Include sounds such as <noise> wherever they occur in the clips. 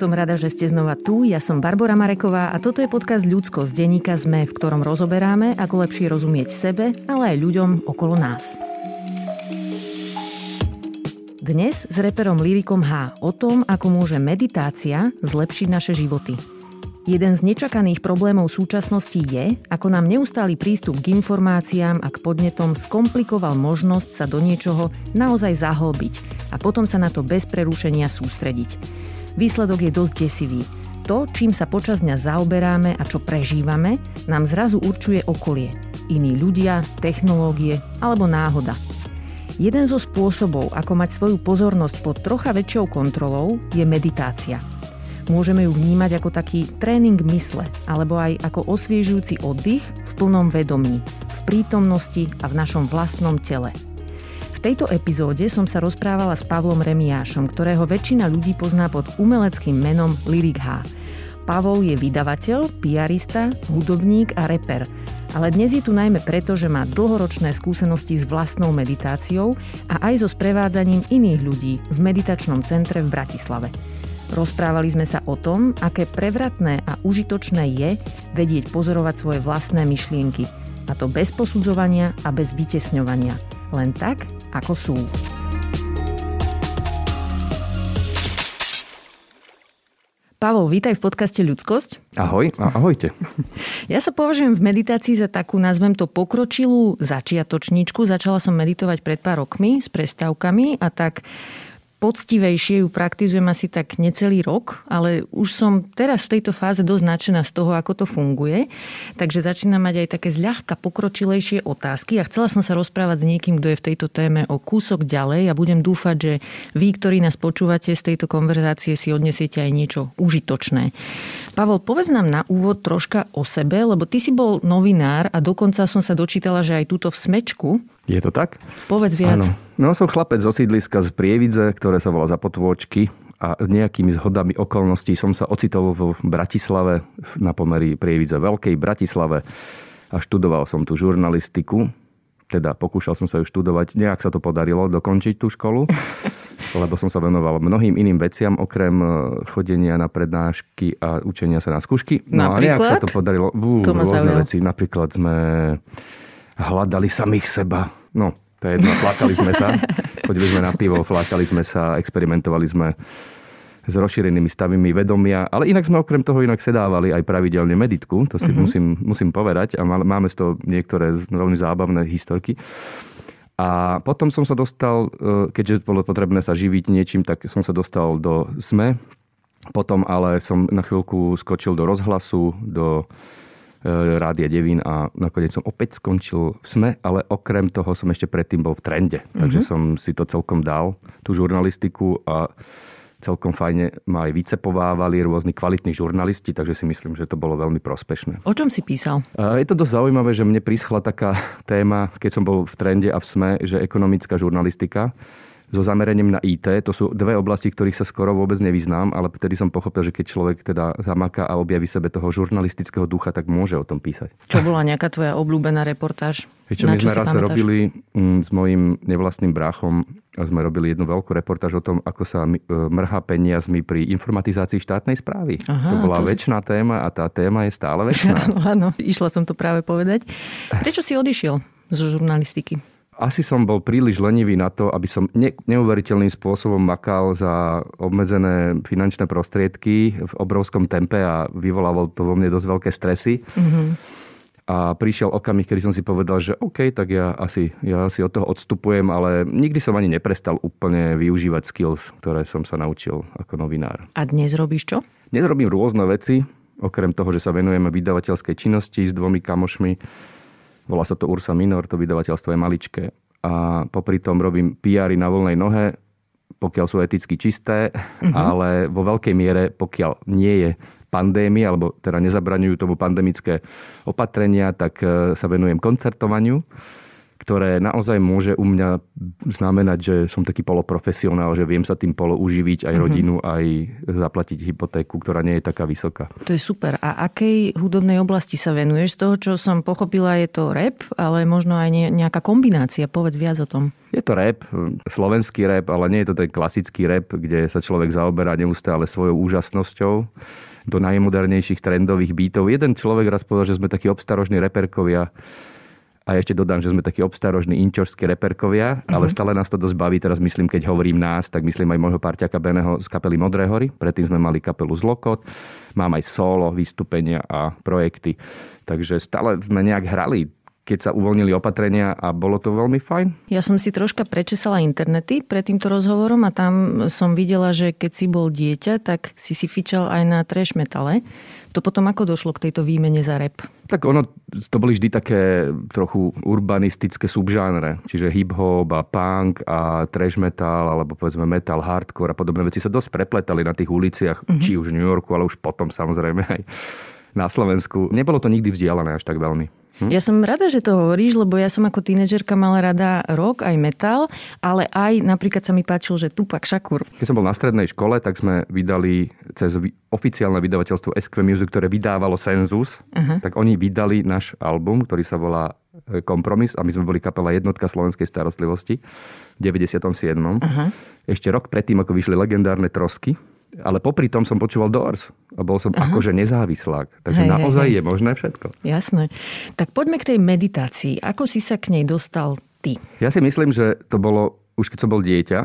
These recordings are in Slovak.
Som rada, že ste znova tu. Ja som Barbara Mareková a toto je podcast Ľudsko z denníka ZME, v ktorom rozoberáme, ako lepšie rozumieť sebe, ale aj ľuďom okolo nás. Dnes s reperom Lyrikom H o tom, ako môže meditácia zlepšiť naše životy. Jeden z nečakaných problémov súčasnosti je, ako nám neustály prístup k informáciám a k podnetom skomplikoval možnosť sa do niečoho naozaj zahlbiť a potom sa na to bez prerušenia sústrediť. Výsledok je dosť desivý. To, čím sa počas dňa zaoberáme a čo prežívame, nám zrazu určuje okolie. Iní ľudia, technológie alebo náhoda. Jeden zo spôsobov, ako mať svoju pozornosť pod trocha väčšou kontrolou, je meditácia. Môžeme ju vnímať ako taký tréning mysle, alebo aj ako osviežujúci oddych v plnom vedomí, v prítomnosti a v našom vlastnom tele. Tejto epizóde som sa rozprávala s Pavlom Remiášom, ktorého väčšina ľudí pozná pod umeleckým menom Lyric H. Pavol je vydavateľ, piarista, hudobník a reper. Ale dnes je tu najmä preto, že má dlhoročné skúsenosti s vlastnou meditáciou a aj so sprevádzaním iných ľudí v meditačnom centre v Bratislave. Rozprávali sme sa o tom, aké prevratné a užitočné je vedieť pozorovať svoje vlastné myšlienky. A to bez posudzovania a bez vytesňovania. Len tak, ako sú. Pavol, vítaj v podcaste Ľudskosť. Ahoj, ahojte. <laughs> Ja sa považujem v meditácii za takú, nazvem to, pokročilú začiatočničku. Začala som meditovať pred pár rokmi s prestávkami a tak poctivejšie ju praktizujem asi tak necelý rok, ale už som teraz v tejto fáze dosť nadšená z toho, ako to funguje. Takže začínam mať aj také zľahka pokročilejšie otázky a chcela som sa rozprávať s niekým, kto je v tejto téme o kúsok ďalej a budem dúfať, že vy, ktorí nás počúvate z tejto konverzácie, si odnesiete aj niečo užitočné. Pavol, povedz nám na úvod troška o sebe, lebo ty si bol novinár a dokonca som sa dočítala, že aj túto v Smečku je to tak? Povedz viac. Áno. No som chlapec zo sídliska z Prievidze, ktoré sa volá Zapotôčky a nejakými zhodami okolností som sa ocitol v Bratislave na pomery Prievidze Veľkej Bratislave a študoval som tu žurnalistiku. Teda pokúšal som sa ju študovať. Nejak sa to podarilo dokončiť tú školu, <laughs> lebo som sa venoval mnohým iným veciam, okrem e, chodenia na prednášky a učenia sa na skúšky. No Napríklad? a nejak sa to podarilo. Bú, to rôzne veci. Napríklad sme hľadali samých seba. No, to je jedno, plakali sme sa, <laughs> chodili sme na pivo, flákali sme sa, experimentovali sme s rozšírenými stavmi vedomia, ale inak sme okrem toho inak sedávali aj pravidelne meditku, to si uh-huh. musím, musím povedať a máme z toho niektoré veľmi zábavné historky. A potom som sa dostal, e, keďže bolo potrebné sa živiť niečím, tak som sa dostal do SME. Potom ale som na chvíľku skočil do rozhlasu, do E, Rádia Devín a nakoniec som opäť skončil v SME, ale okrem toho som ešte predtým bol v trende. Mm-hmm. Takže som si to celkom dal, tú žurnalistiku a celkom fajne ma aj vycepovávali rôzni kvalitní žurnalisti, takže si myslím, že to bolo veľmi prospešné. O čom si písal? Je to dosť zaujímavé, že mne prischla taká <laughs> téma, keď som bol v trende a v SME, že ekonomická žurnalistika so zameraním na IT. To sú dve oblasti, ktorých sa skoro vôbec nevyznám, ale vtedy som pochopil, že keď človek teda zamaká a objaví sebe toho žurnalistického ducha, tak môže o tom písať. Čo bola nejaká tvoja obľúbená reportáž? Čo, my sme raz pamätáš? robili mm, s mojim nevlastným bráchom sme robili jednu veľkú reportáž o tom, ako sa e, mrhá peniazmi pri informatizácii štátnej správy. Aha, to bola to... väčšiná téma a tá téma je stále <laughs> väčšiná. Áno, išla som to práve povedať. Prečo si odišiel zo žurnalistiky? Asi som bol príliš lenivý na to, aby som ne, neuveriteľným spôsobom makal za obmedzené finančné prostriedky v obrovskom tempe a vyvolával to vo mne dosť veľké stresy. Mm-hmm. A prišiel okamih, kedy som si povedal, že OK, tak ja asi, ja asi od toho odstupujem, ale nikdy som ani neprestal úplne využívať skills, ktoré som sa naučil ako novinár. A dnes robíš čo? Dnes robím rôzne veci, okrem toho, že sa venujeme vydavateľskej činnosti s dvomi kamošmi Volá sa to Ursa Minor, to vydavateľstvo je maličké. A popri tom robím PR na voľnej nohe, pokiaľ sú eticky čisté, uh-huh. ale vo veľkej miere, pokiaľ nie je pandémia, alebo teda nezabraňujú tomu pandemické opatrenia, tak e, sa venujem koncertovaniu. Ktoré naozaj môže u mňa znamenať, že som taký poloprofesionál, že viem sa tým polo uživiť aj mhm. rodinu, mm-hmm. aj zaplatiť hypotéku, ktorá nie je taká vysoká. To je super. A akej hudobnej oblasti sa venuješ? Z toho, čo som pochopila, je to rap, ale možno aj nejaká kombinácia. Povedz viac o tom. Je to rap, slovenský rap, ale nie je to ten klasický rap, kde sa človek zaoberá neustále svojou úžasnosťou do najmodernejších trendových beatov. Jeden človek raz povedal, že sme takí obstarožní reperkovia, a ešte dodám, že sme takí obstarožní inčorskí reperkovia, mm-hmm. ale stále nás to dosť baví. Teraz myslím, keď hovorím nás, tak myslím aj môjho parťaka Beného z kapely Modré hory. Predtým sme mali kapelu Zlokot. Mám aj solo, vystúpenia a projekty. Takže stále sme nejak hrali keď sa uvoľnili opatrenia a bolo to veľmi fajn. Ja som si troška prečesala internety pred týmto rozhovorom a tam som videla, že keď si bol dieťa, tak si si fičal aj na trash metale. To potom ako došlo k tejto výmene za rap? Tak ono, to boli vždy také trochu urbanistické subžánre, čiže hip-hop a punk a trash metal, alebo povedzme metal, hardcore a podobné veci sa dosť prepletali na tých uliciach, mm-hmm. či už v New Yorku, ale už potom samozrejme aj na Slovensku. Nebolo to nikdy vzdialené až tak veľmi. Hm? Ja som rada, že to hovoríš, lebo ja som ako tínedžerka mala rada rock, aj metal, ale aj napríklad sa mi páčil, že Tupac Shakur. Keď som bol na strednej škole, tak sme vydali cez oficiálne vydavateľstvo SQ Music, ktoré vydávalo Sensus, uh-huh. tak oni vydali náš album, ktorý sa volá e, Kompromis a my sme boli kapela jednotka slovenskej starostlivosti v 97. Uh-huh. Ešte rok predtým, ako vyšli legendárne trosky, ale popri tom som počúval Doors a bol som Aha. akože nezávislák. Takže hej, naozaj hej, hej. je možné všetko. Jasné. Tak poďme k tej meditácii. Ako si sa k nej dostal ty? Ja si myslím, že to bolo už keď som bol dieťa,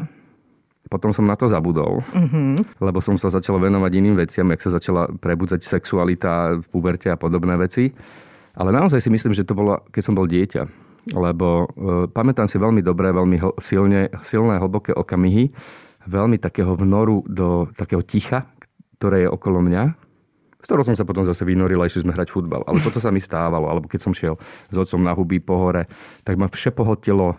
potom som na to zabudol, uh-huh. lebo som sa začal venovať iným veciam, jak sa začala prebudzať sexualita v puberte a podobné veci. Ale naozaj si myslím, že to bolo, keď som bol dieťa. Lebo e, pamätám si veľmi dobre, veľmi silne, silné, hlboké okamihy, veľmi takého vnoru do takého ticha, ktoré je okolo mňa, z ktorou som sa potom zase vynoril a išli sme hrať futbal. Ale toto sa mi stávalo, alebo keď som šiel s otcom na huby po hore, tak ma všepohotilo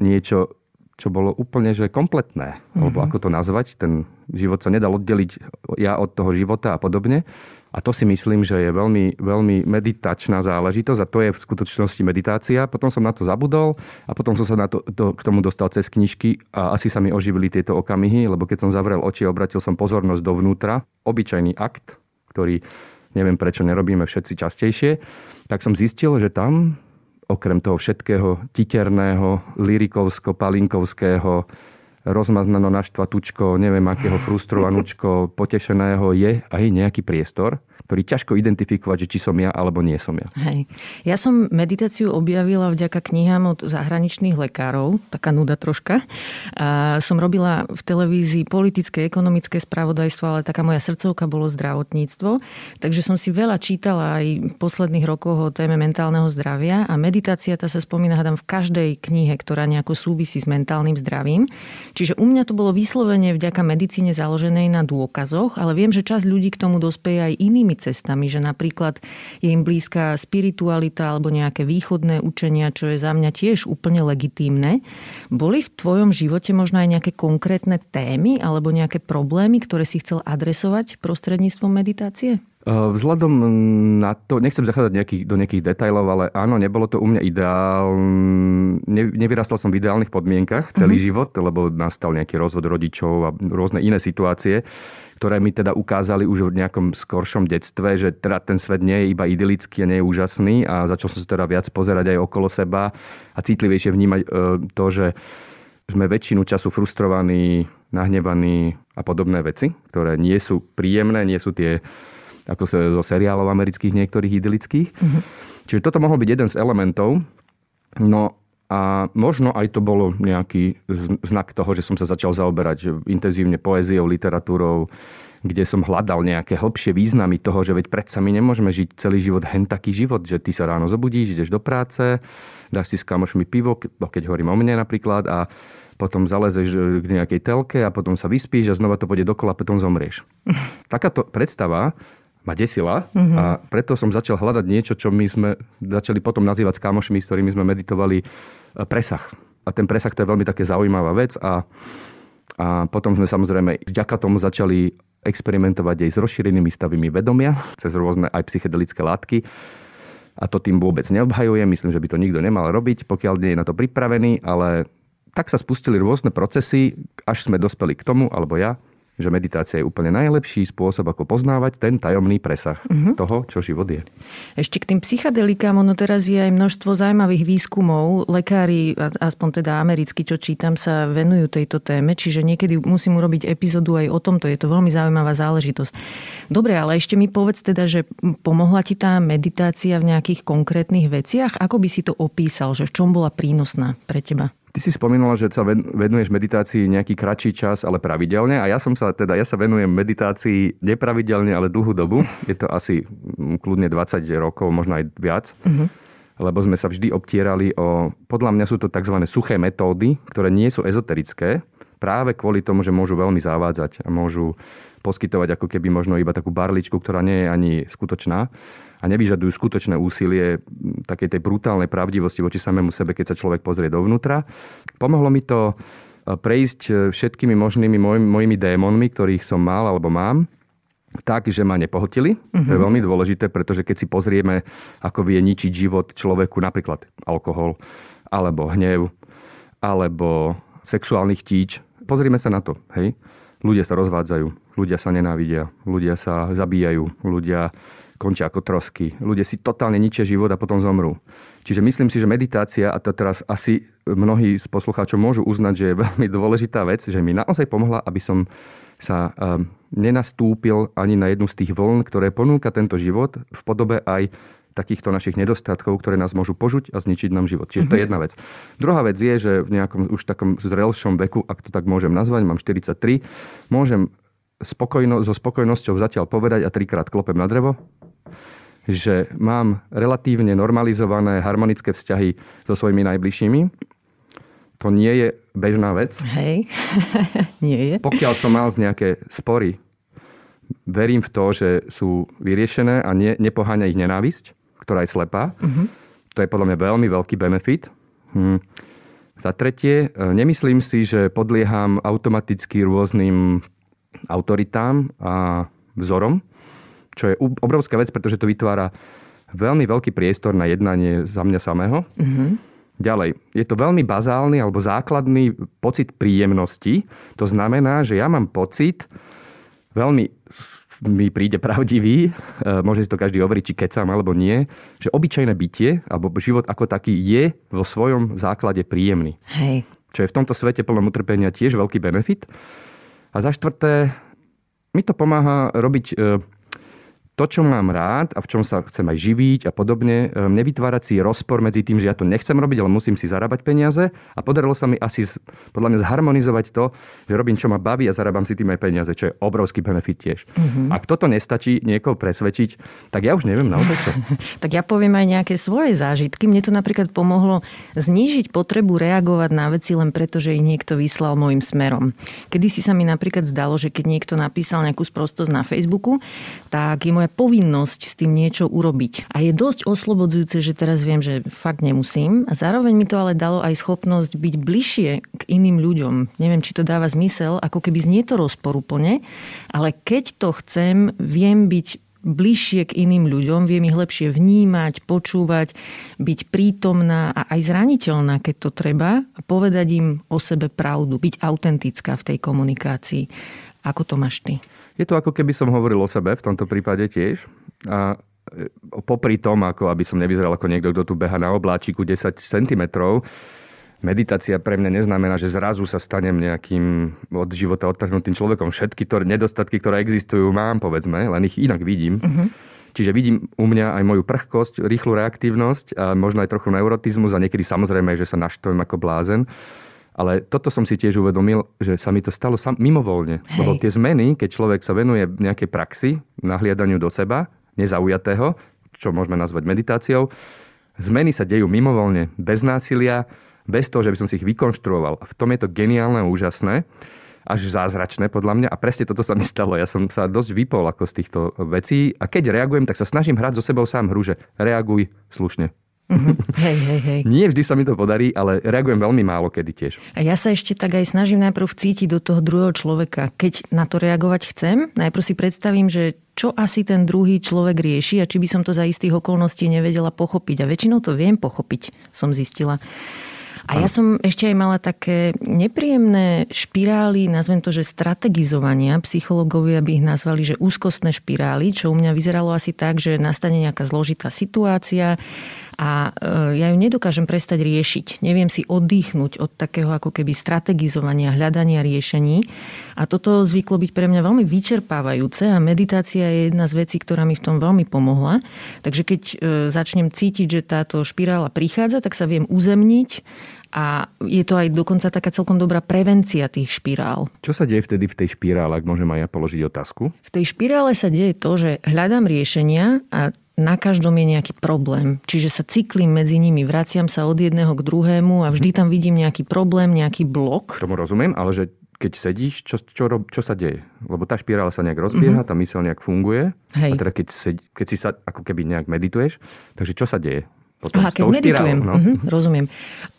niečo, čo bolo úplne že kompletné. Mm-hmm. Alebo ako to nazvať, ten život sa nedal oddeliť ja od toho života a podobne. A to si myslím, že je veľmi, veľmi meditačná záležitosť a to je v skutočnosti meditácia. Potom som na to zabudol a potom som sa na to, to, k tomu dostal cez knižky a asi sa mi oživili tieto okamihy, lebo keď som zavrel oči obratil som pozornosť dovnútra, obyčajný akt, ktorý neviem prečo nerobíme všetci častejšie, tak som zistil, že tam okrem toho všetkého titerného, lirikovsko-palinkovského, rozmaznano naštvatučko, neviem akého frustrovanučko, <laughs> potešeného, je aj nejaký priestor, ktorý ťažko identifikovať, že či som ja alebo nie som ja. Hej. Ja som meditáciu objavila vďaka knihám od zahraničných lekárov, taká nuda troška. A som robila v televízii politické, ekonomické spravodajstvo, ale taká moja srdcovka bolo zdravotníctvo. Takže som si veľa čítala aj v posledných rokoch o téme mentálneho zdravia a meditácia tá sa spomína hádam v každej knihe, ktorá nejako súvisí s mentálnym zdravím. Čiže u mňa to bolo vyslovene vďaka medicíne založenej na dôkazoch, ale viem, že časť ľudí k tomu dospeje aj inými cestami, že napríklad je im blízka spiritualita alebo nejaké východné učenia, čo je za mňa tiež úplne legitímne. Boli v tvojom živote možno aj nejaké konkrétne témy alebo nejaké problémy, ktoré si chcel adresovať prostredníctvom meditácie? Vzhľadom na to, nechcem zachádzať nejaký, do nejakých detajlov, ale áno, nebolo to u mňa ideál. Ne, nevyrastal som v ideálnych podmienkach celý mm-hmm. život, lebo nastal nejaký rozvod rodičov a rôzne iné situácie ktoré mi teda ukázali už v nejakom skoršom detstve, že teda ten svet nie je iba idylický a nie je úžasný a začal som sa teda viac pozerať aj okolo seba a citlivejšie vnímať e, to, že sme väčšinu času frustrovaní, nahnevaní a podobné veci, ktoré nie sú príjemné, nie sú tie ako sa zo seriálov amerických niektorých idylických. Mm-hmm. Čiže toto mohol byť jeden z elementov. No a možno aj to bolo nejaký znak toho, že som sa začal zaoberať intenzívne poéziou, literatúrou, kde som hľadal nejaké hlbšie významy toho, že veď predsa my nemôžeme žiť celý život hen taký život, že ty sa ráno zobudíš, ideš do práce, dáš si s kamošmi pivo, keď hovorím o mne napríklad, a potom zalezeš k nejakej telke a potom sa vyspíš a znova to pôjde dokola a potom zomrieš. <laughs> Takáto predstava ma desila mm-hmm. a preto som začal hľadať niečo, čo my sme začali potom nazývať s kamošmi, s ktorými sme meditovali E, presah. A ten presah to je veľmi také zaujímavá vec a, a potom sme samozrejme vďaka tomu začali experimentovať aj s rozšírenými stavmi vedomia cez rôzne aj psychedelické látky. a to tým vôbec neobhajujem, myslím, že by to nikto nemal robiť, pokiaľ nie je na to pripravený, ale tak sa spustili rôzne procesy, až sme dospeli k tomu, alebo ja, že meditácia je úplne najlepší spôsob, ako poznávať ten tajomný presah uh-huh. toho, čo život je. Ešte k tým psychadelikám, ono teraz je aj množstvo zaujímavých výskumov. Lekári, aspoň teda americkí, čo čítam, sa venujú tejto téme, čiže niekedy musím urobiť epizódu aj o tomto. Je to veľmi zaujímavá záležitosť. Dobre, ale ešte mi povedz teda, že pomohla ti tá meditácia v nejakých konkrétnych veciach? Ako by si to opísal, že v čom bola prínosná pre teba? Ty si spomínala, že sa venuješ meditácii nejaký kratší čas, ale pravidelne a ja som sa teda, ja sa venujem meditácii nepravidelne, ale dlhú dobu. Je to asi mm, kľudne 20 rokov, možno aj viac. Uh-huh. Lebo sme sa vždy obtierali o... Podľa mňa sú to tzv. suché metódy, ktoré nie sú ezoterické, práve kvôli tomu, že môžu veľmi zavádzať a môžu poskytovať ako keby možno iba takú barličku, ktorá nie je ani skutočná a nevyžadujú skutočné úsilie takej tej brutálnej pravdivosti voči samému sebe, keď sa človek pozrie dovnútra. Pomohlo mi to e, prejsť e, všetkými možnými moj, mojimi démonmi, ktorých som mal alebo mám, tak, že ma nepohltili. Uh-huh. To je mhm. veľmi dôležité, pretože keď si pozrieme, ako vie ničiť život človeku, napríklad alkohol, alebo hnev, alebo sexuálny chtíč, pozrime sa na to. Hej? Ľudia sa rozvádzajú, ľudia sa nenávidia, ľudia sa zabíjajú, ľudia končia ako trosky. Ľudia si totálne ničia život a potom zomrú. Čiže myslím si, že meditácia, a to teraz asi mnohí z poslucháčov môžu uznať, že je <laughs> veľmi dôležitá vec, že mi naozaj pomohla, aby som sa um, nenastúpil ani na jednu z tých vln, ktoré ponúka tento život v podobe aj takýchto našich nedostatkov, ktoré nás môžu požuť a zničiť nám život. Čiže to je mhm. jedna vec. Druhá vec je, že v nejakom už takom zrelšom veku, ak to tak môžem nazvať, mám 43, môžem spokojno, so spokojnosťou zatiaľ povedať a trikrát klopem na drevo, že mám relatívne normalizované harmonické vzťahy so svojimi najbližšími. To nie je bežná vec. Hej, <laughs> nie je. Pokiaľ som mal z nejaké spory, verím v to, že sú vyriešené a ne, nepoháňa ich nenávisť, ktorá je slepá. Uh-huh. To je podľa mňa veľmi veľký benefit. Hm. Za tretie, nemyslím si, že podlieham automaticky rôznym autoritám a vzorom čo je obrovská vec, pretože to vytvára veľmi veľký priestor na jednanie za mňa samého. Mm-hmm. Ďalej, je to veľmi bazálny alebo základný pocit príjemnosti. To znamená, že ja mám pocit, veľmi mi príde pravdivý, e, môže si to každý overiť, či kecam alebo nie, že obyčajné bytie alebo život ako taký je vo svojom základe príjemný. Hej. Čo je v tomto svete plnom utrpenia tiež veľký benefit. A za štvrté, mi to pomáha robiť e, to, čo mám rád a v čom sa chcem aj živiť a podobne, ehm, nevytvárať si rozpor medzi tým, že ja to nechcem robiť, ale musím si zarábať peniaze a podarilo sa mi asi podľa mňa zharmonizovať to, že robím, čo ma baví a zarábam si tým aj peniaze, čo je obrovský benefit tiež. Mm-hmm. Ak toto nestačí niekoho presvedčiť, tak ja už neviem naozaj <laughs> čo. tak ja poviem aj nejaké svoje zážitky. Mne to napríklad pomohlo znížiť potrebu reagovať na veci len preto, že ich niekto vyslal môjim smerom. Kedy si sa mi napríklad zdalo, že keď niekto napísal nejakú sprostosť na Facebooku, tak je moja povinnosť s tým niečo urobiť. A je dosť oslobodzujúce, že teraz viem, že fakt nemusím. A zároveň mi to ale dalo aj schopnosť byť bližšie k iným ľuďom. Neviem, či to dáva zmysel, ako keby znie to rozporuplne, ale keď to chcem, viem byť bližšie k iným ľuďom, viem ich lepšie vnímať, počúvať, byť prítomná a aj zraniteľná, keď to treba a povedať im o sebe pravdu, byť autentická v tej komunikácii. Ako to máš ty? Je to ako keby som hovoril o sebe, v tomto prípade tiež. A e, popri tom, ako aby som nevyzeral ako niekto, kto tu beha na obláčiku 10 cm, meditácia pre mňa neznamená, že zrazu sa stanem nejakým od života odtrhnutým človekom. Všetky to nedostatky, ktoré existujú, mám, povedzme, len ich inak vidím. Uh-huh. Čiže vidím u mňa aj moju prchkosť, rýchlu reaktívnosť a možno aj trochu neurotizmus a niekedy samozrejme, že sa naštvem ako blázen. Ale toto som si tiež uvedomil, že sa mi to stalo sam, mimovoľne. Hej. Lebo tie zmeny, keď človek sa venuje nejakej praxi, nahliadaniu do seba, nezaujatého, čo môžeme nazvať meditáciou, zmeny sa dejú mimovoľne, bez násilia, bez toho, že by som si ich vykonštruoval. A v tom je to geniálne a úžasné, až zázračné podľa mňa. A presne toto sa mi stalo. Ja som sa dosť vypol ako z týchto vecí. A keď reagujem, tak sa snažím hrať so sebou sám hru, že reaguj slušne. Uh-huh. Hej, hej, hej. <laughs> Nie vždy sa mi to podarí, ale reagujem veľmi málo kedy tiež. A ja sa ešte tak aj snažím najprv vcítiť do toho druhého človeka. Keď na to reagovať chcem, najprv si predstavím, že čo asi ten druhý človek rieši a či by som to za istých okolností nevedela pochopiť. A väčšinou to viem pochopiť, som zistila. A ja som ešte aj mala také nepríjemné špirály, nazvem to, že strategizovania. Psychológovia by ich nazvali, že úzkostné špirály, čo u mňa vyzeralo asi tak, že nastane nejaká zložitá situácia a e, ja ju nedokážem prestať riešiť. Neviem si oddychnúť od takého ako keby strategizovania, hľadania riešení. A toto zvyklo byť pre mňa veľmi vyčerpávajúce a meditácia je jedna z vecí, ktorá mi v tom veľmi pomohla. Takže keď e, začnem cítiť, že táto špirála prichádza, tak sa viem uzemniť a je to aj dokonca taká celkom dobrá prevencia tých špirál. Čo sa deje vtedy v tej špirále, ak môžem aj ja položiť otázku? V tej špirále sa deje to, že hľadám riešenia a na každom je nejaký problém. Čiže sa cyklím medzi nimi, vraciam sa od jedného k druhému a vždy tam vidím nejaký problém, nejaký blok. Tomu rozumiem, ale že keď sedíš, čo, čo, čo sa deje? Lebo tá špirála sa nejak rozbieha, mm-hmm. tá myseľ nejak funguje. Hej. A teda keď, sedí, keď si sa ako keby nejak medituješ, takže čo sa deje? Potom Aha, keď meditujem, no. uh-huh, rozumiem.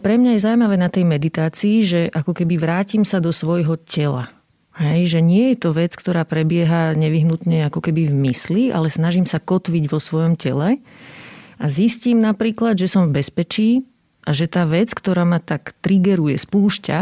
Pre mňa je zaujímavé na tej meditácii, že ako keby vrátim sa do svojho tela. Hej, že nie je to vec, ktorá prebieha nevyhnutne ako keby v mysli, ale snažím sa kotviť vo svojom tele a zistím napríklad, že som v bezpečí a že tá vec, ktorá ma tak triggeruje, spúšťa,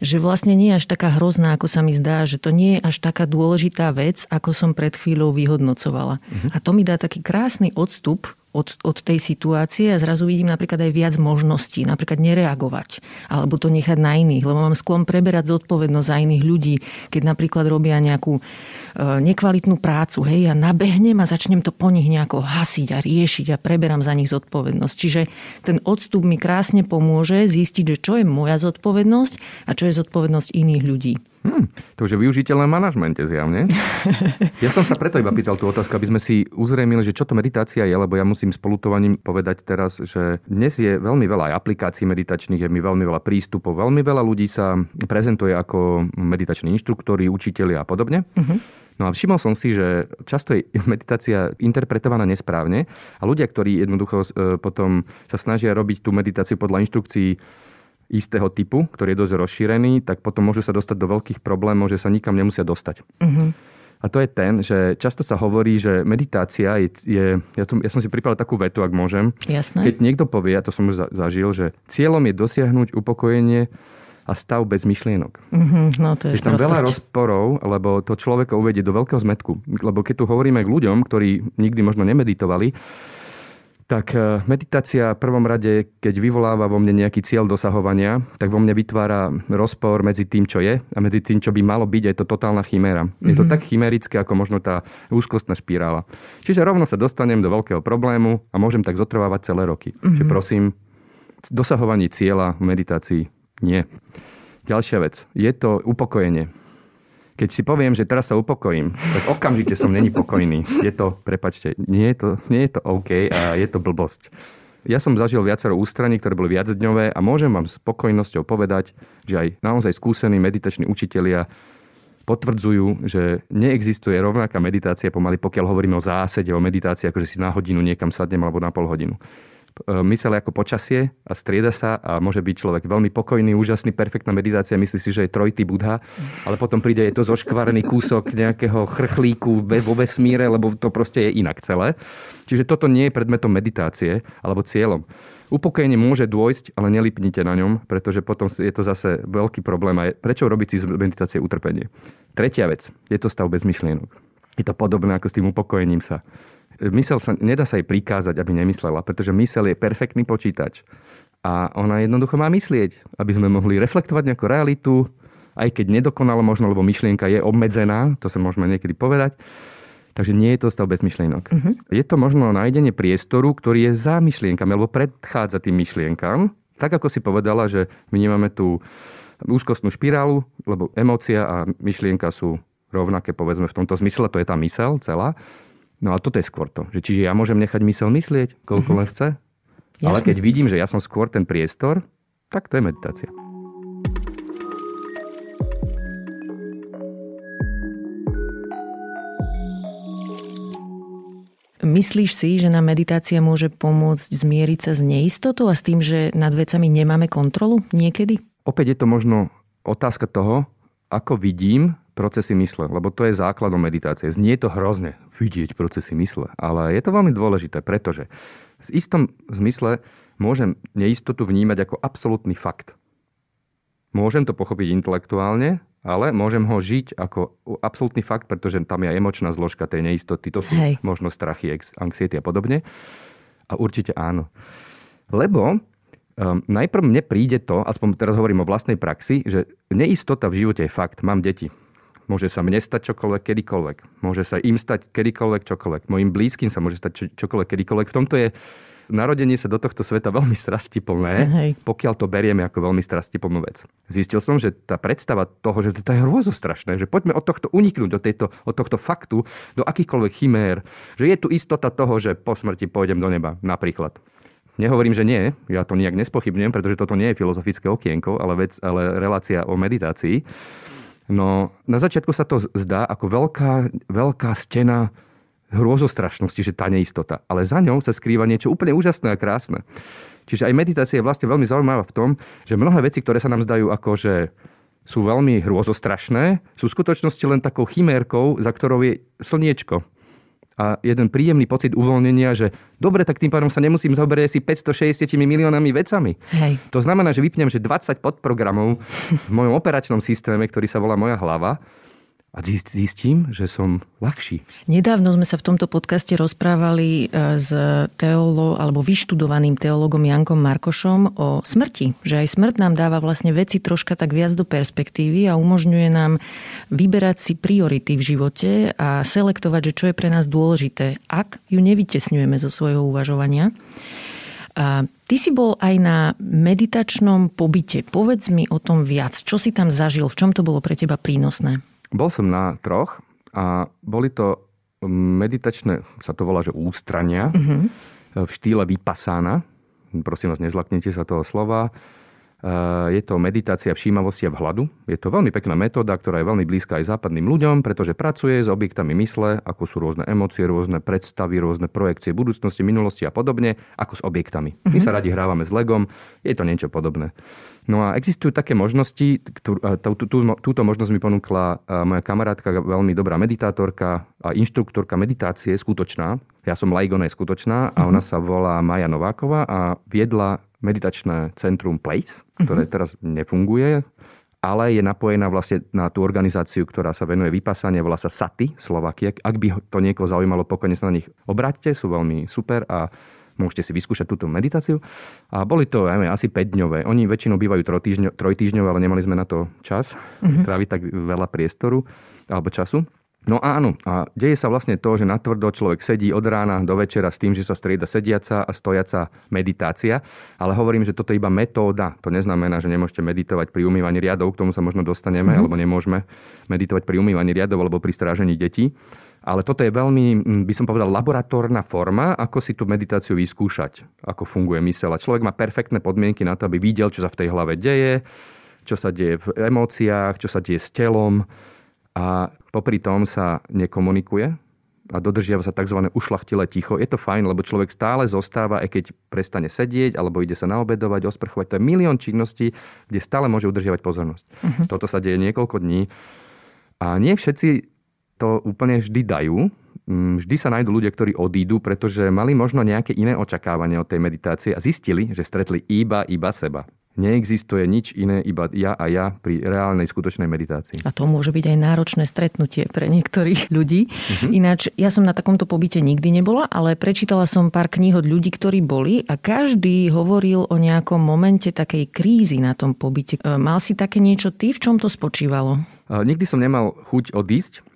že vlastne nie je až taká hrozná, ako sa mi zdá, že to nie je až taká dôležitá vec, ako som pred chvíľou vyhodnocovala. Uh-huh. A to mi dá taký krásny odstup od, od tej situácie a zrazu vidím napríklad aj viac možností, napríklad nereagovať alebo to nechať na iných, lebo mám sklon preberať zodpovednosť za iných ľudí, keď napríklad robia nejakú e, nekvalitnú prácu, hej, ja nabehnem a začnem to po nich nejako hasiť a riešiť a preberám za nich zodpovednosť. Čiže ten odstup mi krásne pomôže zistiť, že čo je moja zodpovednosť a čo je zodpovednosť iných ľudí. Hmm, to už je využiteľné v manažmente zjavne. <laughs> Ja som sa preto iba pýtal tú otázku, aby sme si uzrejmili, že čo to meditácia je, lebo ja musím spolutovaním povedať teraz, že dnes je veľmi veľa aj aplikácií meditačných, je mi veľmi veľa prístupov, veľmi veľa ľudí sa prezentuje ako meditační inštruktori, učiteľi a podobne. Uh-huh. No a všimol som si, že často je <laughs> meditácia interpretovaná nesprávne a ľudia, ktorí jednoducho e, potom sa snažia robiť tú meditáciu podľa inštrukcií istého typu, ktorý je dosť rozšírený, tak potom môžu sa dostať do veľkých problémov, že sa nikam nemusia dostať. Uh-huh. A to je ten, že často sa hovorí, že meditácia je... je ja, to, ja som si pripravil takú vetu, ak môžem. Jasné. Keď niekto povie, a to som už zažil, že cieľom je dosiahnuť upokojenie a stav bez myšlienok. Mm-hmm, no to je, je tam veľa rozporov, lebo to človeka uvedie do veľkého zmetku. Lebo keď tu hovoríme k ľuďom, ktorí nikdy možno nemeditovali, tak e, meditácia v prvom rade, keď vyvoláva vo mne nejaký cieľ dosahovania, tak vo mne vytvára rozpor medzi tým, čo je a medzi tým, čo by malo byť. Je to totálna chiméra. Mm-hmm. Je to mhm. tak chimérické, ako možno tá úzkostná špirála. Čiže rovno sa dostanem do veľkého problému a môžem tak zotrvávať celé roky. Mm-hmm. Čiže prosím, dosahovanie cieľa v meditácii nie. Ďalšia vec. Je to upokojenie keď si poviem, že teraz sa upokojím, tak okamžite som není pokojný. Je to, prepačte, nie je to, nie je to OK a je to blbosť. Ja som zažil viacero ústraní, ktoré boli viacdňové a môžem vám s pokojnosťou povedať, že aj naozaj skúsení meditační učitelia potvrdzujú, že neexistuje rovnaká meditácia pomaly, pokiaľ hovoríme o zásede, o meditácii, ako že si na hodinu niekam sadnem alebo na pol hodinu. E, mysel ako počasie a strieda sa a môže byť človek veľmi pokojný, úžasný, perfektná meditácia, myslí si, že je trojitý budha, ale potom príde, je to zoškvarený kúsok nejakého chrchlíku vo vesmíre, lebo to proste je inak celé. Čiže toto nie je predmetom meditácie alebo cieľom. Upokojenie môže dôjsť, ale nelipnite na ňom, pretože potom je to zase veľký problém. A prečo robiť si z meditácie utrpenie? Tretia vec, je to stav bez myšlienok. Je to podobné ako s tým upokojením sa mysel sa, nedá sa jej prikázať, aby nemyslela, pretože mysel je perfektný počítač. A ona jednoducho má myslieť, aby sme mohli reflektovať nejakú realitu, aj keď nedokonalo možno, lebo myšlienka je obmedzená, to sa môžeme niekedy povedať. Takže nie je to stav bez myšlienok. Uh-huh. Je to možno nájdenie priestoru, ktorý je za myšlienkami, alebo predchádza tým myšlienkam. Tak ako si povedala, že my nemáme tú úzkostnú špirálu, lebo emócia a myšlienka sú rovnaké, povedzme v tomto zmysle, to je tá mysel celá. No a toto je skôr to. Že čiže ja môžem nechať mysel myslieť, koľko uh-huh. len chce. Jasne. Ale keď vidím, že ja som skôr ten priestor, tak to je meditácia. Myslíš si, že nám meditácia môže pomôcť zmieriť sa s neistotou a s tým, že nad vecami nemáme kontrolu niekedy? Opäť je to možno otázka toho, ako vidím procesy mysle, lebo to je základom meditácie. Znie to hrozne, vidieť procesy mysle, ale je to veľmi dôležité, pretože v istom zmysle môžem neistotu vnímať ako absolútny fakt. Môžem to pochopiť intelektuálne, ale môžem ho žiť ako absolútny fakt, pretože tam je emočná zložka tej neistoty. To sú Hej. možno strachy, anxiety a podobne. A určite áno. Lebo Um, najprv mne príde to, aspoň teraz hovorím o vlastnej praxi, že neistota v živote je fakt. Mám deti. Môže sa mne stať čokoľvek, kedykoľvek. Môže sa im stať kedykoľvek, čokoľvek. Mojim blízkym sa môže stať čo, čokoľvek, kedykoľvek. V tomto je narodenie sa do tohto sveta veľmi strastiplné, Hej. pokiaľ to berieme ako veľmi strastiplnú vec. Zistil som, že tá predstava toho, že to je hrôzostrašné, že poďme od tohto uniknúť, od, tejto, od tohto faktu, do akýchkoľvek chimér, že je tu istota toho, že po smrti pôjdem do neba, napríklad. Nehovorím, že nie, ja to nejak nespochybňujem, pretože toto nie je filozofické okienko, ale, vec, ale relácia o meditácii. No, na začiatku sa to zdá ako veľká, veľká stena hrôzostrašnosti, že tá neistota. Ale za ňou sa skrýva niečo úplne úžasné a krásne. Čiže aj meditácia je vlastne veľmi zaujímavá v tom, že mnohé veci, ktoré sa nám zdajú ako, že sú veľmi hrôzostrašné, sú v skutočnosti len takou chimérkou, za ktorou je slniečko a jeden príjemný pocit uvoľnenia, že dobre, tak tým pádom sa nemusím zaoberať asi 560 miliónami vecami. Hej. To znamená, že vypnem, že 20 podprogramov v mojom operačnom systéme, ktorý sa volá moja hlava, a zistím, že som ľahší. Nedávno sme sa v tomto podcaste rozprávali e, s teolo, alebo vyštudovaným teologom Jankom Markošom o smrti. Že aj smrť nám dáva vlastne veci troška tak viac do perspektívy a umožňuje nám vyberať si priority v živote a selektovať, že čo je pre nás dôležité, ak ju nevytesňujeme zo svojho uvažovania. A ty si bol aj na meditačnom pobyte. Povedz mi o tom viac. Čo si tam zažil? V čom to bolo pre teba prínosné? Bol som na troch a boli to meditačné, sa to volá, že ústrania uh-huh. v štýle vypasána. Prosím vás, nezlaknite sa toho slova. Eh, je to meditácia všímavosti a vhľadu. Je to veľmi pekná metóda, ktorá je veľmi blízka aj západným ľuďom, pretože pracuje s objektami mysle, ako sú rôzne emócie, rôzne predstavy, rôzne projekcie budúcnosti, minulosti a podobne, ako s objektami. My mhm. sa radi hrávame s legom, je to niečo podobné. No a existujú také možnosti, tú, tú, tú, túto možnosť mi ponúkla moja kamarátka, veľmi dobrá meditátorka a inštruktorka meditácie, skutočná. Ja som Laigon, je skutočná a ona mhm. sa volá Maja Nováková a viedla meditačné centrum Place, ktoré uh-huh. teraz nefunguje, ale je napojená vlastne na tú organizáciu, ktorá sa venuje vypasanie, volá sa SATI, Slovakia. Ak by to niekoho zaujímalo, pokojne sa na nich obráťte, sú veľmi super a môžete si vyskúšať túto meditáciu. A boli to ja neviem, asi 5 dňové. Oni väčšinou bývajú trojtýždňové, ale nemali sme na to čas, uh-huh. tráviť tak veľa priestoru alebo času. No áno, a deje sa vlastne to, že natvrdo človek sedí od rána do večera s tým, že sa strieda sediaca a stojaca meditácia, ale hovorím, že toto je iba metóda. To neznamená, že nemôžete meditovať pri umývaní riadov, k tomu sa možno dostaneme, mm-hmm. alebo nemôžeme meditovať pri umývaní riadov alebo pri strážení detí. Ale toto je veľmi, by som povedal, laboratórna forma, ako si tú meditáciu vyskúšať, ako funguje mysel. A človek má perfektné podmienky na to, aby videl, čo sa v tej hlave deje, čo sa deje v emóciách, čo sa deje s telom, a popri tom sa nekomunikuje a dodržiava sa tzv. ušlachtilé ticho. Je to fajn, lebo človek stále zostáva, aj keď prestane sedieť, alebo ide sa naobedovať, osprchovať. To je milión činností, kde stále môže udržiavať pozornosť. Uh-huh. Toto sa deje niekoľko dní. A nie všetci to úplne vždy dajú. Mm, vždy sa nájdú ľudia, ktorí odídu, pretože mali možno nejaké iné očakávanie od tej meditácie a zistili, že stretli iba, iba seba. Neexistuje nič iné, iba ja a ja pri reálnej skutočnej meditácii. A to môže byť aj náročné stretnutie pre niektorých ľudí. Uh-huh. Ináč, ja som na takomto pobyte nikdy nebola, ale prečítala som pár kníh od ľudí, ktorí boli a každý hovoril o nejakom momente takej krízy na tom pobyte. E, mal si také niečo ty? V čom to spočívalo? Nikdy som nemal chuť odísť,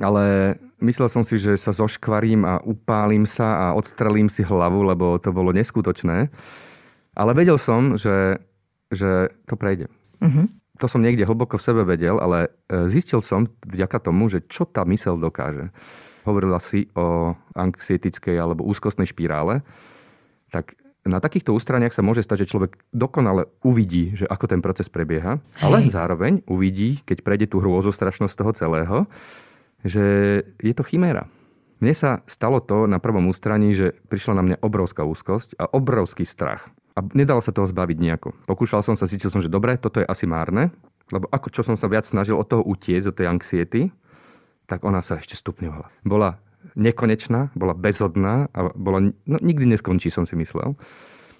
ale myslel som si, že sa zoškvarím a upálim sa a odstrelím si hlavu, lebo to bolo neskutočné. Ale vedel som, že, že to prejde. Uh-huh. To som niekde hlboko v sebe vedel, ale e, zistil som vďaka tomu, že čo tá mysel dokáže. Hovorila si o anxietickej alebo úzkostnej špirále. Tak na takýchto ústraniach sa môže stať, že človek dokonale uvidí, že ako ten proces prebieha, ale zároveň uvidí, keď prejde tú hrôzostrašnosť toho celého, že je to chiméra. Mne sa stalo to na prvom ústraní, že prišla na mňa obrovská úzkosť a obrovský strach. A nedalo sa toho zbaviť nejako. Pokúšal som sa, cítil som, že dobre, toto je asi márne. Lebo ako čo som sa viac snažil od toho utiecť, od tej anxiety, tak ona sa ešte stupňovala. Bola nekonečná, bola bezodná a bola, no, nikdy neskončí, som si myslel.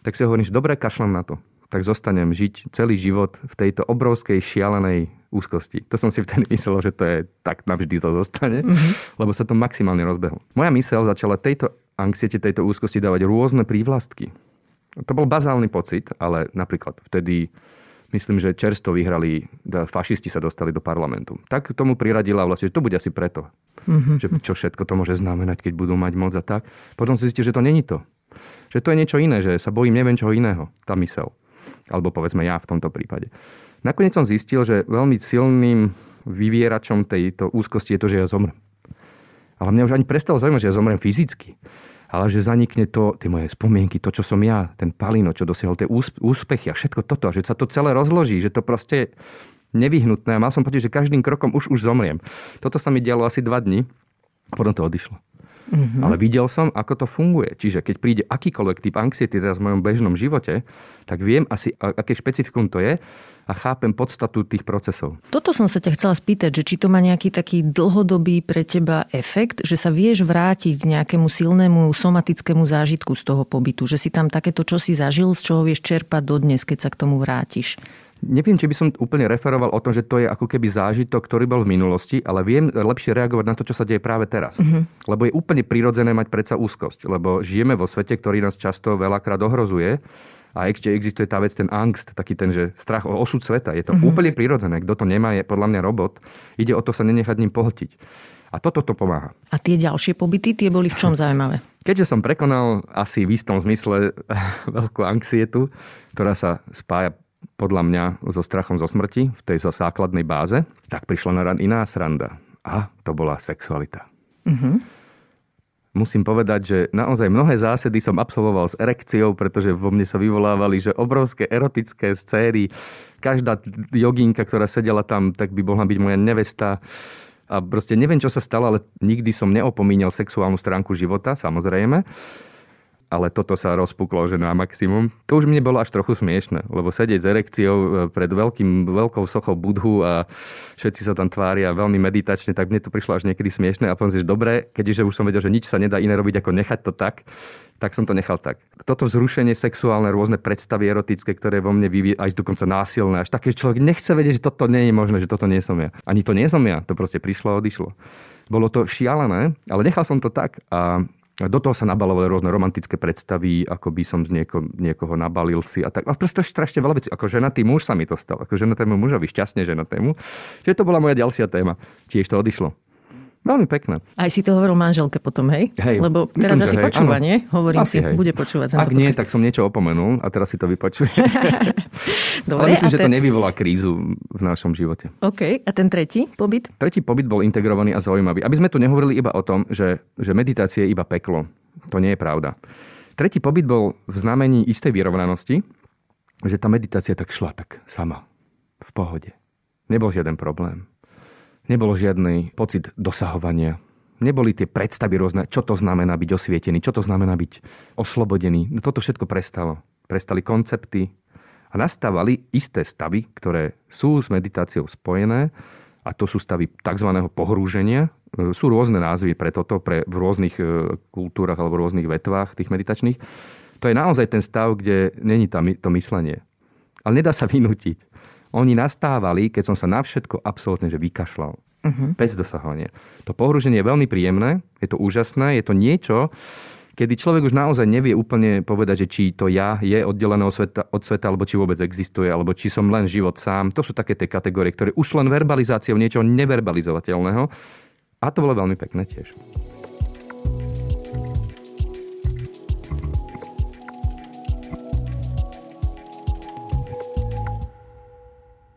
Tak si hovorím, že dobre, kašlem na to. Tak zostanem žiť celý život v tejto obrovskej šialenej úzkosti. To som si vtedy <laughs> myslel, že to je tak navždy to zostane, mm-hmm. lebo sa to maximálne rozbehlo. Moja mysel začala tejto anxiete, tejto úzkosti dávať rôzne prívlastky. To bol bazálny pocit, ale napríklad vtedy myslím, že čerstvo vyhrali, fašisti sa dostali do parlamentu. Tak tomu priradila vlastne, že to bude asi preto. Mm-hmm. Že čo všetko to môže znamenať, keď budú mať moc a tak. Potom si zistí, že to není to. Že to je niečo iné, že sa bojím neviem čoho iného, tá mysel. Alebo povedzme ja v tomto prípade. Nakoniec som zistil, že veľmi silným vyvieračom tejto úzkosti je to, že ja zomrem. Ale mňa už ani prestalo zaujímať, že ja zomrem fyzicky ale že zanikne to, tie moje spomienky, to, čo som ja, ten Palino, čo dosiahol tie úspechy a všetko toto, že sa to celé rozloží, že to proste nevyhnutné. A mal som pocit, že každým krokom už už zomriem. Toto sa mi dialo asi dva dni a potom to odišlo. Mm-hmm. Ale videl som, ako to funguje. Čiže keď príde akýkoľvek typ anxiety teraz v mojom bežnom živote, tak viem asi, aké špecifikum to je a chápem podstatu tých procesov. Toto som sa ťa chcela spýtať, že či to má nejaký taký dlhodobý pre teba efekt, že sa vieš vrátiť k nejakému silnému somatickému zážitku z toho pobytu, že si tam takéto čo si zažil, z čoho vieš čerpať dodnes, keď sa k tomu vrátiš. Neviem, či by som úplne referoval o tom, že to je ako keby zážitok, ktorý bol v minulosti, ale viem lepšie reagovať na to, čo sa deje práve teraz. Uh-huh. Lebo je úplne prirodzené mať predsa úzkosť, lebo žijeme vo svete, ktorý nás často veľakrát ohrozuje a ešte existuje tá vec, ten angst, taký ten, že strach o osud sveta. Je to uh-huh. úplne prirodzené. Kto to nemá, je podľa mňa robot. Ide o to sa nenechať ním pohltiť. A toto to pomáha. A tie ďalšie pobyty, tie boli v čom <laughs> zaujímavé? Keďže som prekonal asi v istom zmysle <laughs> veľkú anxietu, ktorá sa spája podľa mňa so strachom zo smrti v tej základnej báze, tak prišla na ran iná sranda. A to bola sexualita. Uh-huh musím povedať, že naozaj mnohé zásedy som absolvoval s erekciou, pretože vo mne sa vyvolávali, že obrovské erotické scény. Každá jogínka, ktorá sedela tam, tak by mohla byť moja nevesta. A proste neviem, čo sa stalo, ale nikdy som neopomínal sexuálnu stránku života, samozrejme ale toto sa rozpuklo, že na maximum. To už mne bolo až trochu smiešne, lebo sedieť s erekciou e, pred veľkým, veľkou sochou budhu a všetci sa tam tvária veľmi meditačne, tak mne to prišlo až niekedy smiešne a si, že dobre, keďže už som vedel, že nič sa nedá iné robiť ako nechať to tak, tak som to nechal tak. Toto vzrušenie sexuálne, rôzne predstavy erotické, ktoré vo mne vyvíja, aj dokonca násilné, až také, človek nechce vedieť, že toto nie je možné, že toto nie som ja. Ani to nie som ja, to proste prišlo a odišlo. Bolo to šialené, ale nechal som to tak a do toho sa nabalovali rôzne romantické predstavy, ako by som z nieko, niekoho nabalil si a tak. A proste strašne veľa vecí. Ako ženatý muž sa mi to stalo. Ako ženatému mužovi, šťastne ženatému. Čiže to bola moja ďalšia téma. Tiež to odišlo. Veľmi pekné. Aj si to hovoril manželke potom, hej? hej Lebo teraz Myslím, asi počúva, nie? Hovorím asi, si, hej. bude počúvať. Ak nie, tak som niečo opomenul a teraz si to vypočuje. <laughs> Dobre, Ale myslím, ten... že to nevyvolá krízu v našom živote. OK. A ten tretí pobyt? Tretí pobyt bol integrovaný a zaujímavý. Aby sme tu nehovorili iba o tom, že, že meditácia je iba peklo. To nie je pravda. Tretí pobyt bol v znamení istej vyrovnanosti, že tá meditácia tak šla tak sama. V pohode. Nebol žiaden problém Nebolo žiadny pocit dosahovania. Neboli tie predstavy rôzne, čo to znamená byť osvietený, čo to znamená byť oslobodený. No toto všetko prestalo. Prestali koncepty a nastávali isté stavy, ktoré sú s meditáciou spojené a to sú stavy tzv. pohrúženia. Sú rôzne názvy pre toto, pre v rôznych e, kultúrach alebo v rôznych vetvách tých meditačných. To je naozaj ten stav, kde není to myslenie. Ale nedá sa vynútiť. Oni nastávali, keď som sa na všetko absolútne že vykašľal. Uh-huh. Bez dosahovania. To pohruženie je veľmi príjemné, je to úžasné, je to niečo, kedy človek už naozaj nevie úplne povedať, že či to ja je oddelené od sveta, od sveta, alebo či vôbec existuje, alebo či som len život sám. To sú také tie kategórie, ktoré už len verbalizáciou niečoho neverbalizovateľného. A to bolo veľmi pekné tiež.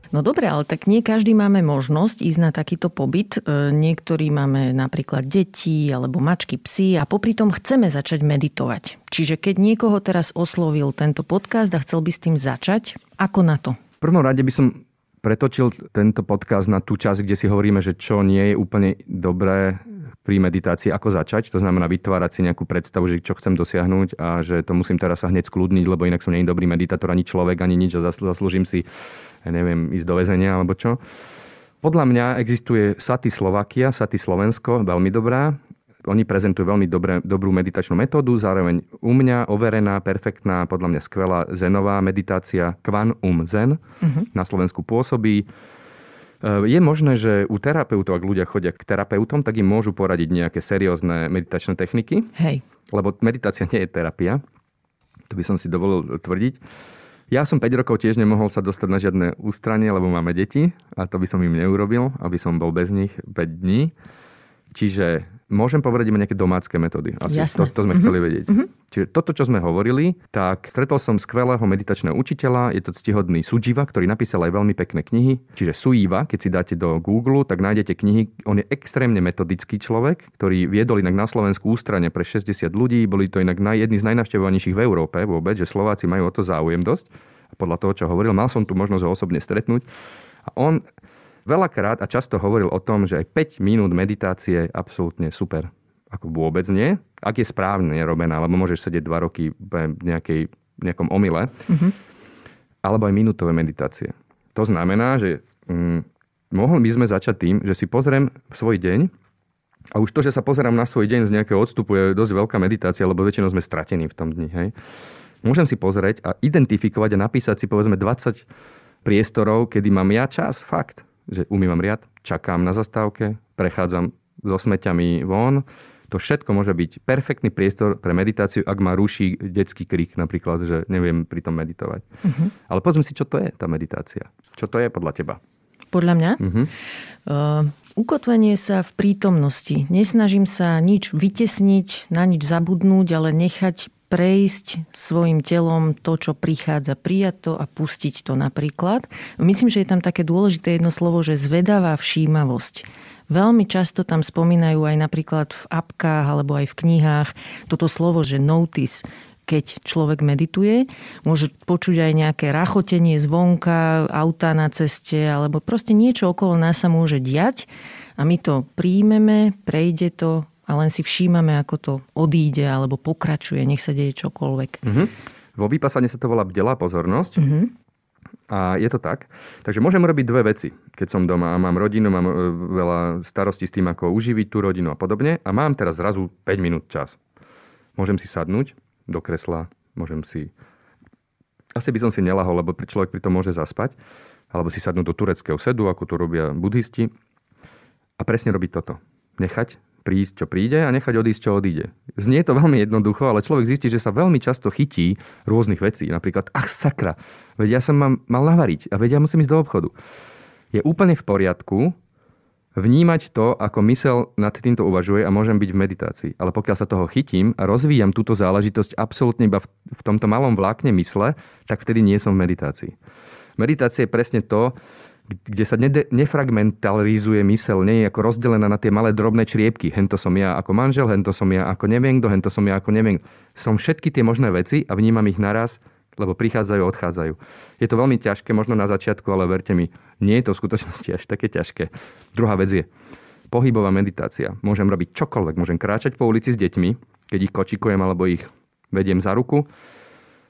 No dobre, ale tak nie každý máme možnosť ísť na takýto pobyt. E, niektorí máme napríklad deti alebo mačky, psy a popri tom chceme začať meditovať. Čiže keď niekoho teraz oslovil tento podcast a chcel by s tým začať, ako na to? V prvom rade by som pretočil tento podcast na tú časť, kde si hovoríme, že čo nie je úplne dobré pri meditácii, ako začať. To znamená vytvárať si nejakú predstavu, že čo chcem dosiahnuť a že to musím teraz sa hneď skľudniť, lebo inak som nie dobrý meditátor, ani človek, ani nič a zaslúžim si, ja neviem, ísť do väzenia alebo čo. Podľa mňa existuje Saty Slovakia, Saty Slovensko, veľmi dobrá. Oni prezentujú veľmi dobré, dobrú meditačnú metódu, zároveň u mňa overená, perfektná, podľa mňa skvelá zenová meditácia Kvan Um Zen. Uh-huh. Na Slovensku pôsobí Eh, je možné, že u terapeutov, ak ľudia chodia k terapeutom, tak im môžu poradiť nejaké seriózne meditačné techniky. Hej. Lebo meditácia nie je terapia. To by som si dovolil tvrdiť. Ja som 5 rokov tiež nemohol sa dostať na žiadne ústranie, lebo máme deti a to by som im neurobil, aby som bol bez nich 5 dní. Čiže Môžem povedať iba nejaké domácké metódy. Asi Jasne. To, to sme mm-hmm. chceli vedieť. Mm-hmm. Čiže toto, čo sme hovorili, tak stretol som skvelého meditačného učiteľa, je to ctihodný Sujiva, ktorý napísal aj veľmi pekné knihy. Čiže Sujiva, keď si dáte do Google, tak nájdete knihy. On je extrémne metodický človek, ktorý viedol inak na Slovensku ústrane pre 60 ľudí. Boli to inak jedni z najnavštevovanejších v Európe vôbec, že Slováci majú o to záujem dosť. Podľa toho, čo hovoril, mal som tu možnosť ho osobne stretnúť. A on veľakrát a často hovoril o tom, že aj 5 minút meditácie je absolútne super. Ako vôbec nie. Ak je správne robená, alebo môžeš sedieť 2 roky v nejakej, nejakom omyle. Mm-hmm. Alebo aj minútové meditácie. To znamená, že mm, mohli by sme začať tým, že si pozriem svoj deň a už to, že sa pozerám na svoj deň z nejakého odstupu je dosť veľká meditácia, lebo väčšinou sme stratení v tom dni. Hej. Môžem si pozrieť a identifikovať a napísať si povedzme 20 priestorov, kedy mám ja čas, fakt že umývam riad, čakám na zastávke, prechádzam so smeťami von. To všetko môže byť perfektný priestor pre meditáciu, ak ma ruší detský krik napríklad, že neviem pri tom meditovať. Uh-huh. Ale povedzme si, čo to je tá meditácia. Čo to je podľa teba? Podľa mňa? Uh-huh. Uh, ukotvenie sa v prítomnosti. Nesnažím sa nič vytesniť, na nič zabudnúť, ale nechať prejsť svojim telom to, čo prichádza, prijať to a pustiť to napríklad. Myslím, že je tam také dôležité jedno slovo, že zvedavá všímavosť. Veľmi často tam spomínajú aj napríklad v apkách alebo aj v knihách toto slovo, že notice, keď človek medituje, môže počuť aj nejaké rachotenie zvonka, auta na ceste, alebo proste niečo okolo nás sa môže diať a my to príjmeme, prejde to a len si všímame, ako to odíde alebo pokračuje, nech sa deje čokoľvek. Uh-huh. Vo vypasane sa to volá bdelá pozornosť. Uh-huh. A je to tak. Takže môžem robiť dve veci. Keď som doma a mám rodinu, mám e, veľa starostí s tým, ako uživiť tú rodinu a podobne. A mám teraz zrazu 5 minút čas. Môžem si sadnúť do kresla, môžem si... Asi by som si nelahol, lebo človek pri tom môže zaspať. Alebo si sadnúť do tureckého sedu, ako to robia buddhisti. A presne robiť toto. Nechať prísť, čo príde a nechať odísť, čo odíde. Znie to veľmi jednoducho, ale človek zistí, že sa veľmi často chytí rôznych vecí. Napríklad, ach sakra, veď ja som mal, mal navariť a veď ja musím ísť do obchodu. Je úplne v poriadku vnímať to, ako mysel nad týmto uvažuje a môžem byť v meditácii. Ale pokiaľ sa toho chytím a rozvíjam túto záležitosť absolútne iba v tomto malom vlákne mysle, tak vtedy nie som v meditácii. Meditácia je presne to, kde sa nefragmentalizuje mysel, nie je ako rozdelená na tie malé drobné čriepky. Hento som ja ako manžel, hento som ja ako neviem kto, hento som ja ako neviem. Som všetky tie možné veci a vnímam ich naraz, lebo prichádzajú odchádzajú. Je to veľmi ťažké, možno na začiatku, ale verte mi, nie je to v skutočnosti až také ťažké. Druhá vec je pohybová meditácia. Môžem robiť čokoľvek, môžem kráčať po ulici s deťmi, keď ich kočikujem alebo ich vediem za ruku.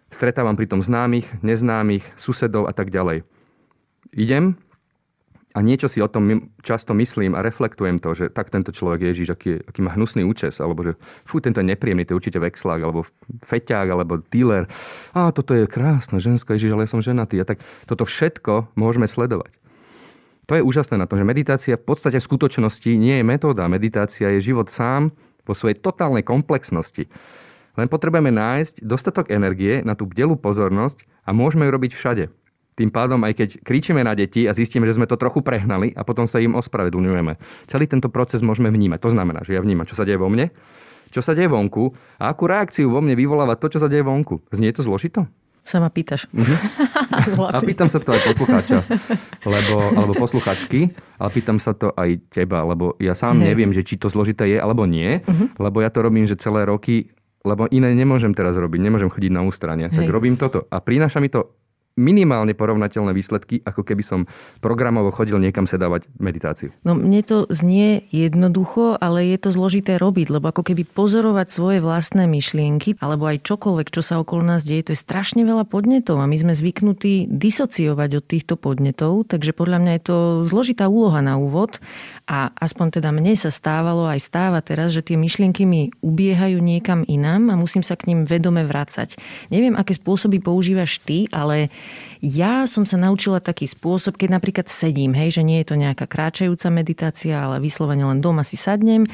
Stretávam pritom známych, neznámych, susedov a tak ďalej. Idem, a niečo si o tom často myslím a reflektujem to, že tak tento človek Ježiš, aký, aký má hnusný účes, alebo že fú, tento je nepríjemný, to je určite vexlák, alebo feťák, alebo dealer. A toto je krásna ženská, Ježiš, ale ja som ženatý. A tak toto všetko môžeme sledovať. To je úžasné na tom, že meditácia v podstate v skutočnosti nie je metóda. Meditácia je život sám vo svojej totálnej komplexnosti. Len potrebujeme nájsť dostatok energie na tú bdelú pozornosť a môžeme ju robiť všade. Tým pádom, aj keď kričíme na deti a zistíme, že sme to trochu prehnali a potom sa im ospravedlňujeme. Celý tento proces môžeme vnímať. To znamená, že ja vnímam, čo sa deje vo mne, čo sa deje vonku a akú reakciu vo mne vyvoláva to, čo sa deje vonku. Znie to zložito? Sa ma pýtaš. <laughs> Uh-huh. a pýtam sa to aj poslucháča, lebo, alebo posluchačky, ale pýtam sa to aj teba, lebo ja sám hey. neviem, že či to zložité je alebo nie, uh-huh. lebo ja to robím, že celé roky, lebo iné nemôžem teraz robiť, nemôžem chodiť na ústranie, tak robím toto. A prináša mi to minimálne porovnateľné výsledky, ako keby som programovo chodil niekam sedávať meditáciu. No mne to znie jednoducho, ale je to zložité robiť, lebo ako keby pozorovať svoje vlastné myšlienky, alebo aj čokoľvek, čo sa okolo nás deje, to je strašne veľa podnetov a my sme zvyknutí disociovať od týchto podnetov, takže podľa mňa je to zložitá úloha na úvod a aspoň teda mne sa stávalo aj stáva teraz, že tie myšlienky mi ubiehajú niekam inám a musím sa k ním vedome vrácať. Neviem, aké spôsoby používaš ty, ale ja som sa naučila taký spôsob, keď napríklad sedím, hej, že nie je to nejaká kráčajúca meditácia, ale vyslovene len doma si sadnem,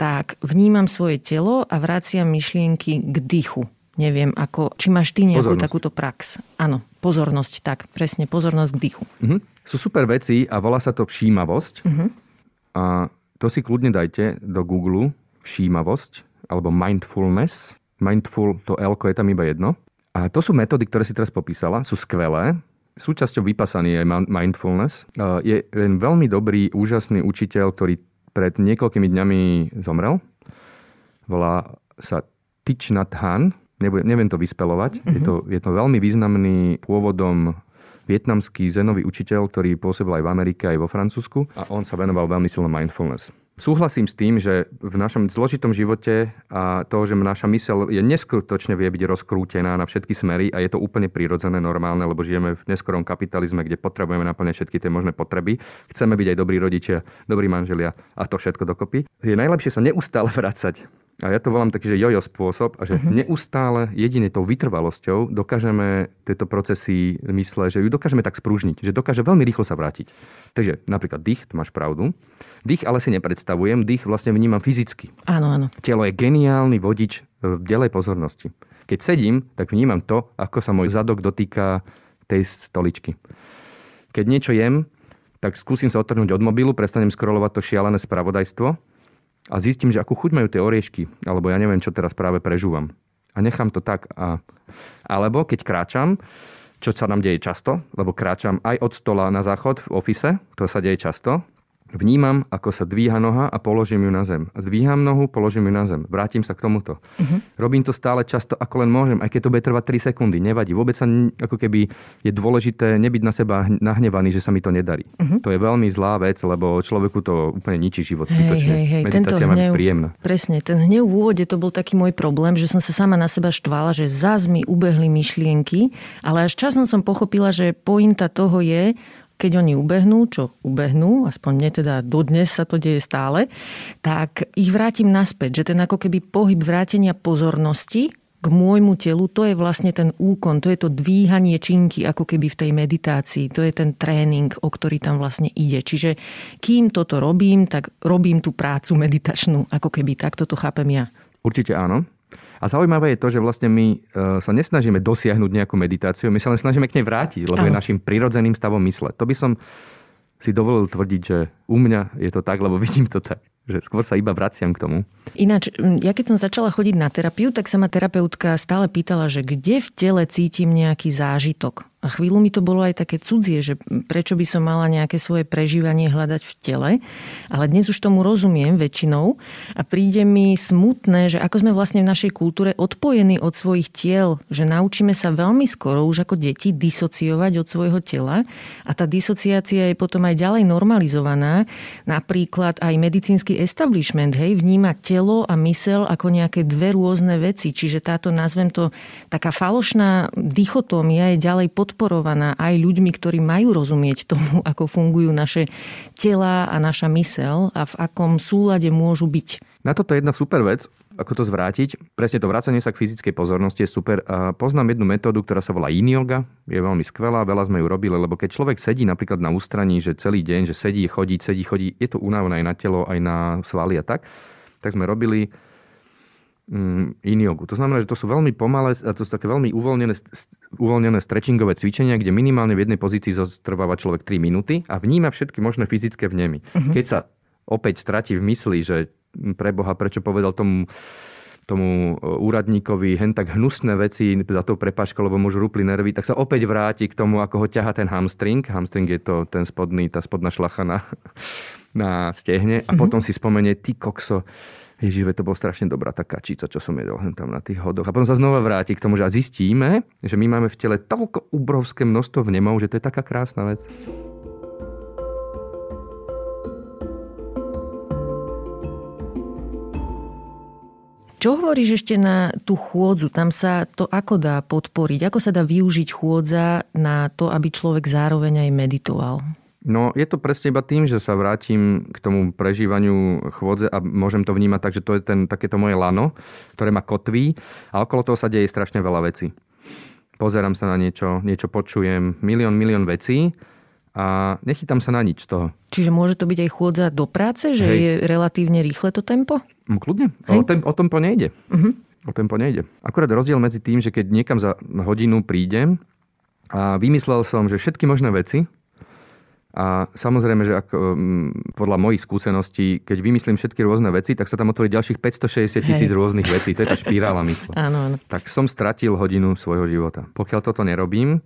tak vnímam svoje telo a vraciam myšlienky k dýchu. Neviem, ako, či máš ty nejakú pozornosť. takúto prax. Áno, pozornosť, tak, presne, pozornosť k dýchu. Uh-huh. Sú super veci a volá sa to všímavosť. Uh-huh. A to si kľudne dajte do Google všímavosť alebo mindfulness. Mindful, to L je tam iba jedno. A to sú metódy, ktoré si teraz popísala, sú skvelé. Súčasťou vypasaný je mindfulness. Je jeden veľmi dobrý, úžasný učiteľ, ktorý pred niekoľkými dňami zomrel. Volá sa Thich Nhat Hanh. Neviem to vyspelovať. Mm-hmm. Je, to, je to veľmi významný pôvodom vietnamský zenový učiteľ, ktorý pôsobil aj v Amerike, aj vo Francúzsku. A on sa venoval veľmi silno mindfulness. Súhlasím s tým, že v našom zložitom živote a to, že naša mysel je neskutočne vie byť rozkrútená na všetky smery a je to úplne prirodzené, normálne, lebo žijeme v neskorom kapitalizme, kde potrebujeme naplňať všetky tie možné potreby. Chceme byť aj dobrí rodičia, dobrí manželia a to všetko dokopy. Je najlepšie sa neustále <laughs> vracať a ja to volám taký, že jojo spôsob a že uh-huh. neustále jedine tou vytrvalosťou dokážeme tieto procesy mysle, že ju dokážeme tak sprúžniť, že dokáže veľmi rýchlo sa vrátiť. Takže napríklad dých, to máš pravdu. Dých ale si nepredstavujem, dých vlastne vnímam fyzicky. Áno, áno. Telo je geniálny vodič v delej pozornosti. Keď sedím, tak vnímam to, ako sa môj zadok dotýka tej stoličky. Keď niečo jem, tak skúsim sa odtrhnúť od mobilu, prestanem scrollovať to šialené spravodajstvo a zistím, že akú chuť majú tie oriešky, alebo ja neviem, čo teraz práve prežúvam. A nechám to tak. A... Alebo keď kráčam, čo sa nám deje často, lebo kráčam aj od stola na záchod v ofise, to sa deje často, Vnímam, ako sa dvíha noha a položím ju na zem. Zdvíham nohu, položím ju na zem. Vrátim sa k tomuto. Uh-huh. Robím to stále často, ako len môžem, aj keď to bude trvať 3 sekundy. Nevadí. Vôbec sa ako keby je dôležité nebyť na seba nahnevaný, že sa mi to nedarí. Uh-huh. To je veľmi zlá vec, lebo človeku to úplne ničí život. Hej, hej, hej. Meditácia Tento hnev, príjemná. Presne, ten hnev v úvode to bol taký môj problém, že som sa sama na seba štvala, že zás mi ubehli myšlienky, ale až časom som pochopila, že pointa toho je, keď oni ubehnú, čo ubehnú, aspoň mne teda dodnes sa to deje stále, tak ich vrátim naspäť, že ten ako keby pohyb vrátenia pozornosti k môjmu telu, to je vlastne ten úkon, to je to dvíhanie činky ako keby v tej meditácii, to je ten tréning, o ktorý tam vlastne ide. Čiže kým toto robím, tak robím tú prácu meditačnú, ako keby takto to chápem ja. Určite áno. A zaujímavé je to, že vlastne my e, sa nesnažíme dosiahnuť nejakú meditáciu, my sa len snažíme k nej vrátiť, lebo je našim prirodzeným stavom mysle. To by som si dovolil tvrdiť, že u mňa je to tak, lebo vidím to tak že skôr sa iba vraciam k tomu. Ináč, ja keď som začala chodiť na terapiu, tak sa ma terapeutka stále pýtala, že kde v tele cítim nejaký zážitok. A chvíľu mi to bolo aj také cudzie, že prečo by som mala nejaké svoje prežívanie hľadať v tele. Ale dnes už tomu rozumiem väčšinou a príde mi smutné, že ako sme vlastne v našej kultúre odpojení od svojich tiel, že naučíme sa veľmi skoro už ako deti disociovať od svojho tela a tá disociácia je potom aj ďalej normalizovaná. Napríklad aj medicínsky establishment hej, vníma telo a mysel ako nejaké dve rôzne veci. Čiže táto, nazvem to, taká falošná dichotómia je ďalej pod podporovaná aj ľuďmi, ktorí majú rozumieť tomu, <laughs> ako fungujú naše tela a naša mysel a v akom súlade môžu byť. Na toto je jedna super vec, ako to zvrátiť. Presne to vracanie sa k fyzickej pozornosti je super. Poznám jednu metódu, ktorá sa volá yin. Je veľmi skvelá, veľa sme ju robili, lebo keď človek sedí napríklad na ústraní, že celý deň, že sedí, chodí, sedí, chodí, je to únavné aj na telo, aj na svaly a tak, tak sme robili in jogu. To znamená, že to sú veľmi pomalé, a to sú také veľmi uvoľnené, uvoľnené stretchingové cvičenia, kde minimálne v jednej pozícii zotrváva človek 3 minúty a vníma všetky možné fyzické vnemy. Uh-huh. Keď sa opäť stratí v mysli, že pre Boha, prečo povedal tomu tomu e, úradníkovi hen tak hnusné veci za tou prepáčkou, lebo mu rúpli nervy, tak sa opäť vráti k tomu, ako ho ťaha ten hamstring. Hamstring je to ten spodný, tá spodná šlacha na, <laughs> na stehne a mm-hmm. potom si spomenie, ty kokso, Ježiš, to bolo strašne dobrá tá kačica, čo som jedol tam na tých hodoch. A potom sa znova vráti k tomu, že zistíme, že my máme v tele toľko obrovské množstvo vnemov, že to je taká krásna vec. Čo hovoríš ešte na tú chôdzu? Tam sa to ako dá podporiť? Ako sa dá využiť chôdza na to, aby človek zároveň aj meditoval? No, je to presne iba tým, že sa vrátim k tomu prežívaniu chôdze a môžem to vnímať tak, že to je ten, takéto moje lano, ktoré ma kotví a okolo toho sa deje strašne veľa vecí. Pozerám sa na niečo, niečo počujem, milión, milión vecí a nechytám sa na nič z toho. Čiže môže to byť aj chôdza do práce, že Hej. je relatívne rýchle to tempo? No, kľudne, o, tem, o tempo nejde. Uh-huh. O tempo nejde. Akurát rozdiel medzi tým, že keď niekam za hodinu prídem a vymyslel som, že všetky možné veci, a samozrejme, že ako, mm, podľa mojich skúseností, keď vymyslím všetky rôzne veci, tak sa tam otvorí ďalších 560 tisíc rôznych vecí. To je tá špirála mysle. Áno, áno. Tak som stratil hodinu svojho života. Pokiaľ toto nerobím,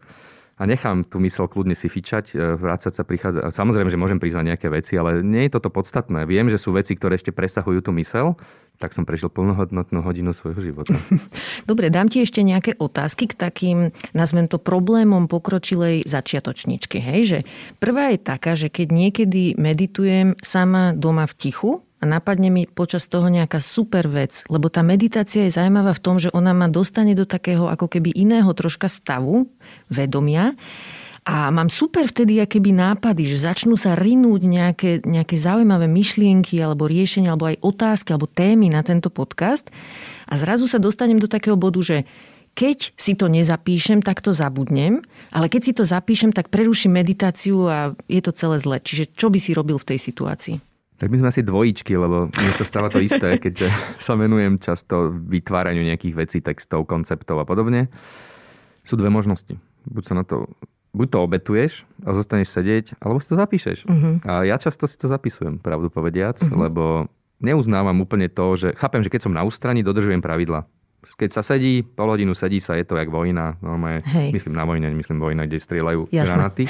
a nechám tú mysel kľudne si fičať, e, vrácať sa, prichádza. Samozrejme, že môžem priznať nejaké veci, ale nie je toto podstatné. Viem, že sú veci, ktoré ešte presahujú tú mysel, tak som prežil plnohodnotnú hodinu svojho života. <laughs> Dobre, dám ti ešte nejaké otázky k takým, nazvem to problémom pokročilej začiatočničky. Hej? Že prvá je taká, že keď niekedy meditujem sama doma v tichu, a napadne mi počas toho nejaká super vec, lebo tá meditácia je zaujímavá v tom, že ona ma dostane do takého ako keby iného troška stavu, vedomia, a mám super vtedy keby nápady, že začnú sa rinúť nejaké, nejaké zaujímavé myšlienky alebo riešenia, alebo aj otázky, alebo témy na tento podcast. A zrazu sa dostanem do takého bodu, že keď si to nezapíšem, tak to zabudnem, ale keď si to zapíšem, tak preruším meditáciu a je to celé zle. Čiže čo by si robil v tej situácii? Tak my sme asi dvojičky, lebo mne sa stáva to isté, <laughs> keďže sa venujem často vytváraniu nejakých vecí, textov, konceptov a podobne. Sú dve možnosti. Buď sa na to buď to obetuješ a zostaneš sedieť, alebo si to zapíšeš. Uh-huh. A ja často si to zapisujem, pravdu povediac, uh-huh. lebo neuznávam úplne to, že chápem, že keď som na ústraní, dodržujem pravidla keď sa sedí, pol hodinu sedí sa, je to jak vojna. Normálne, Hej. myslím na vojne, myslím vojna, kde strieľajú Jasne. granaty.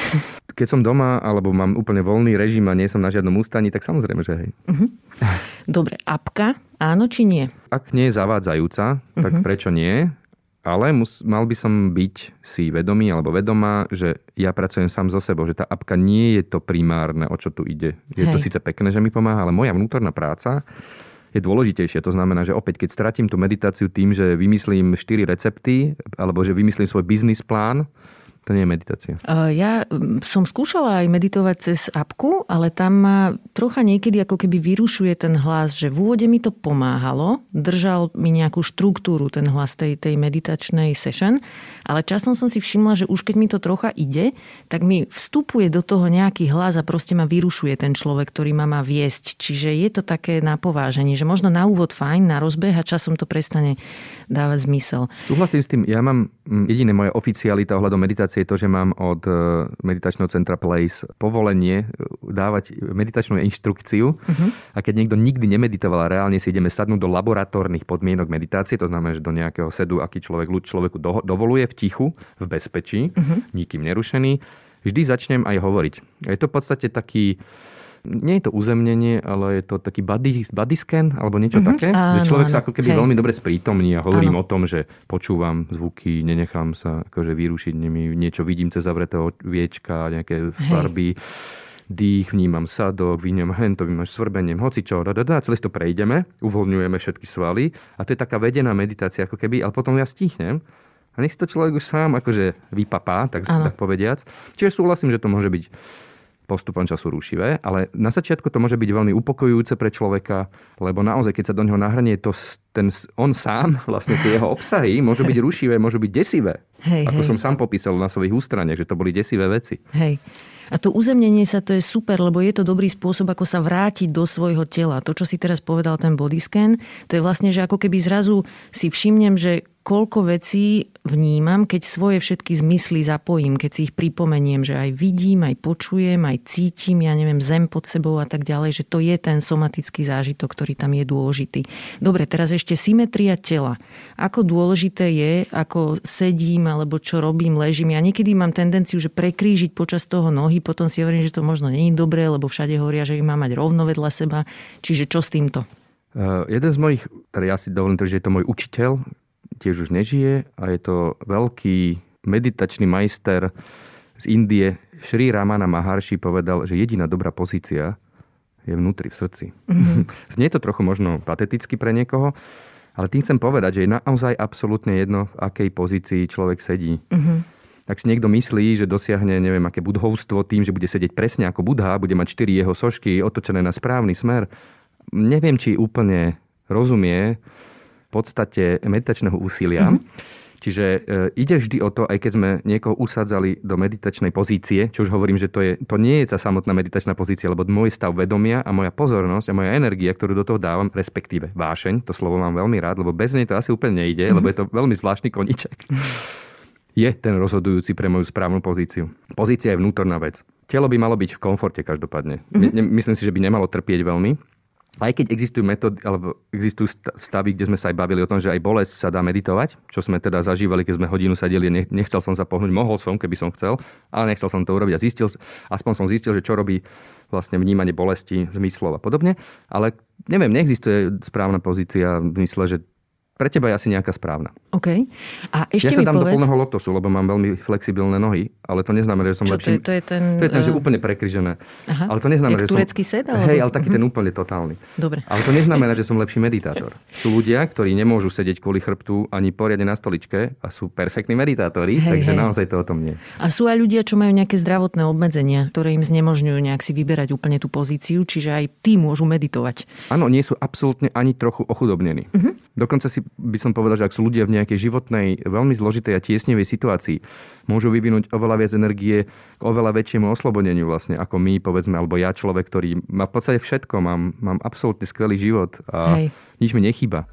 Keď som doma, alebo mám úplne voľný režim a nie som na žiadnom ústaní, tak samozrejme, že hej. Uh-huh. Dobre, apka, áno či nie? Ak nie je zavádzajúca, tak uh-huh. prečo nie? Ale mus, mal by som byť si vedomý alebo vedomá, že ja pracujem sám so sebou, že tá apka nie je to primárne, o čo tu ide. Je Hej. to síce pekné, že mi pomáha, ale moja vnútorná práca je dôležitejšie. To znamená, že opäť, keď stratím tú meditáciu tým, že vymyslím 4 recepty, alebo že vymyslím svoj biznis plán, to nie je meditácia. Ja som skúšala aj meditovať cez apku, ale tam ma trocha niekedy ako keby vyrušuje ten hlas, že v úvode mi to pomáhalo, držal mi nejakú štruktúru ten hlas tej, tej meditačnej session, ale časom som si všimla, že už keď mi to trocha ide, tak mi vstupuje do toho nejaký hlas a proste ma vyrušuje ten človek, ktorý ma má viesť. Čiže je to také napováženie, že možno na úvod fajn, na rozbeh a časom to prestane dávať zmysel. Súhlasím s tým, ja mám jediné moje oficialita ohľadom meditácie je to, že mám od e, meditačného centra Place povolenie e, dávať meditačnú inštrukciu uh-huh. a keď niekto nikdy nemeditoval a reálne si ideme sadnúť do laboratórnych podmienok meditácie, to znamená, že do nejakého sedu, aký človek ľud človeku do, dovoluje v tichu, v bezpečí, uh-huh. nikým nerušený, vždy začnem aj hovoriť. Je to v podstate taký nie je to uzemnenie, ale je to taký body, body scan alebo niečo mm-hmm. také. Áno, že človek áno. sa ako keby Hej. veľmi dobre sprítomní a hovorím áno. o tom, že počúvam zvuky, nenechám sa akože vyrušiť nimi, niečo vidím cez zavretého viečka, nejaké Hej. farby dých, vnímam sadok, vnímam hento, vnímam svrbeniem, hoci čo, da, da, da, celé to prejdeme, uvoľňujeme všetky svaly a to je taká vedená meditácia ako keby, ale potom ja stihnem a nech si to človek už sám akože vypapá, tak, tak povediac. Čiže súhlasím, že to môže byť postupom času rušivé, ale na začiatku to môže byť veľmi upokojujúce pre človeka, lebo naozaj, keď sa do neho nahrnie to, ten, on sám, <laughs> vlastne tie jeho obsahy, môžu byť rušivé, môžu byť desivé. Hej, ako hej. som sám popísal na svojich ústraniach, že to boli desivé veci. Hej. A to uzemnenie sa to je super, lebo je to dobrý spôsob, ako sa vrátiť do svojho tela. To, čo si teraz povedal, ten body scan, to je vlastne, že ako keby zrazu si všimnem, že koľko vecí vnímam, keď svoje všetky zmysly zapojím, keď si ich pripomeniem, že aj vidím, aj počujem, aj cítim, ja neviem, zem pod sebou a tak ďalej, že to je ten somatický zážitok, ktorý tam je dôležitý. Dobre, teraz ešte symetria tela. Ako dôležité je, ako sedím, alebo čo robím, ležím. Ja niekedy mám tendenciu, že prekrížiť počas toho nohy, potom si hovorím, že to možno není dobré, lebo všade hovoria, že ich mám mať rovno vedľa seba. Čiže čo s týmto? Uh, jeden z mojich, teda ja si dovolím že je to môj učiteľ, tiež už nežije a je to veľký meditačný majster z Indie, Šri Ramana Maharshi povedal, že jediná dobrá pozícia je vnútri, v srdci. Mm-hmm. <laughs> Znie to trochu možno pateticky pre niekoho, ale tým chcem povedať, že je naozaj absolútne jedno, v akej pozícii človek sedí. Mm-hmm. Ak si niekto myslí, že dosiahne neviem aké budhovstvo tým, že bude sedieť presne ako Budha, bude mať štyri jeho sošky otočené na správny smer, neviem, či úplne rozumie v podstate meditačného úsilia. Mm-hmm Čiže e, ide vždy o to, aj keď sme niekoho usadzali do meditačnej pozície, čo už hovorím, že to, je, to nie je tá samotná meditačná pozícia, lebo môj stav vedomia a moja pozornosť a moja energia, ktorú do toho dávam, respektíve vášeň, to slovo mám veľmi rád, lebo bez nej to asi úplne nejde, lebo je to veľmi zvláštny koniček. <laughs> je ten rozhodujúci pre moju správnu pozíciu. Pozícia je vnútorná vec. Telo by malo byť v komforte každopádne. Mm-hmm. Myslím si, že by nemalo trpieť veľmi aj keď existujú metódy, alebo existujú stavy, kde sme sa aj bavili o tom, že aj bolesť sa dá meditovať, čo sme teda zažívali, keď sme hodinu sadeli, nechcel som sa pohnúť, mohol som, keby som chcel, ale nechcel som to urobiť a zistil, aspoň som zistil, že čo robí vlastne vnímanie bolesti, zmyslov a podobne, ale neviem, neexistuje správna pozícia v zmysle, že pre teba je asi nejaká správna. OK. A ešte ja sa dám povedz... do plného lotosu, lebo mám veľmi flexibilné nohy, ale to neznamená, že som Čo, lepší. To je, to je ten... To je ten, že eh, úplne prekryžené. Aha. Ale to neznamená, že turecký som... set? Alebo... Hej, ale taký uh-huh. ten úplne totálny. Dobre. Ale to neznamená, že som lepší meditátor. Sú ľudia, ktorí nemôžu sedieť kvôli chrbtu ani poriadne na stoličke a sú perfektní meditátori, hej, takže hej. naozaj to o tom nie. A sú aj ľudia, čo majú nejaké zdravotné obmedzenia, ktoré im znemožňujú nejak si vyberať úplne tú pozíciu, čiže aj tí môžu meditovať. Áno, nie sú absolútne ani trochu ochudobnení. Uh-huh. Dokonca si by som povedal, že ak sú ľudia v nejakej životnej, veľmi zložitej a tiesnevej situácii, môžu vyvinúť oveľa viac energie k oveľa väčšiemu oslobodeniu vlastne, ako my, povedzme, alebo ja človek, ktorý má v podstate všetko, mám, mám absolútne skvelý život a Hej. nič mi nechýba.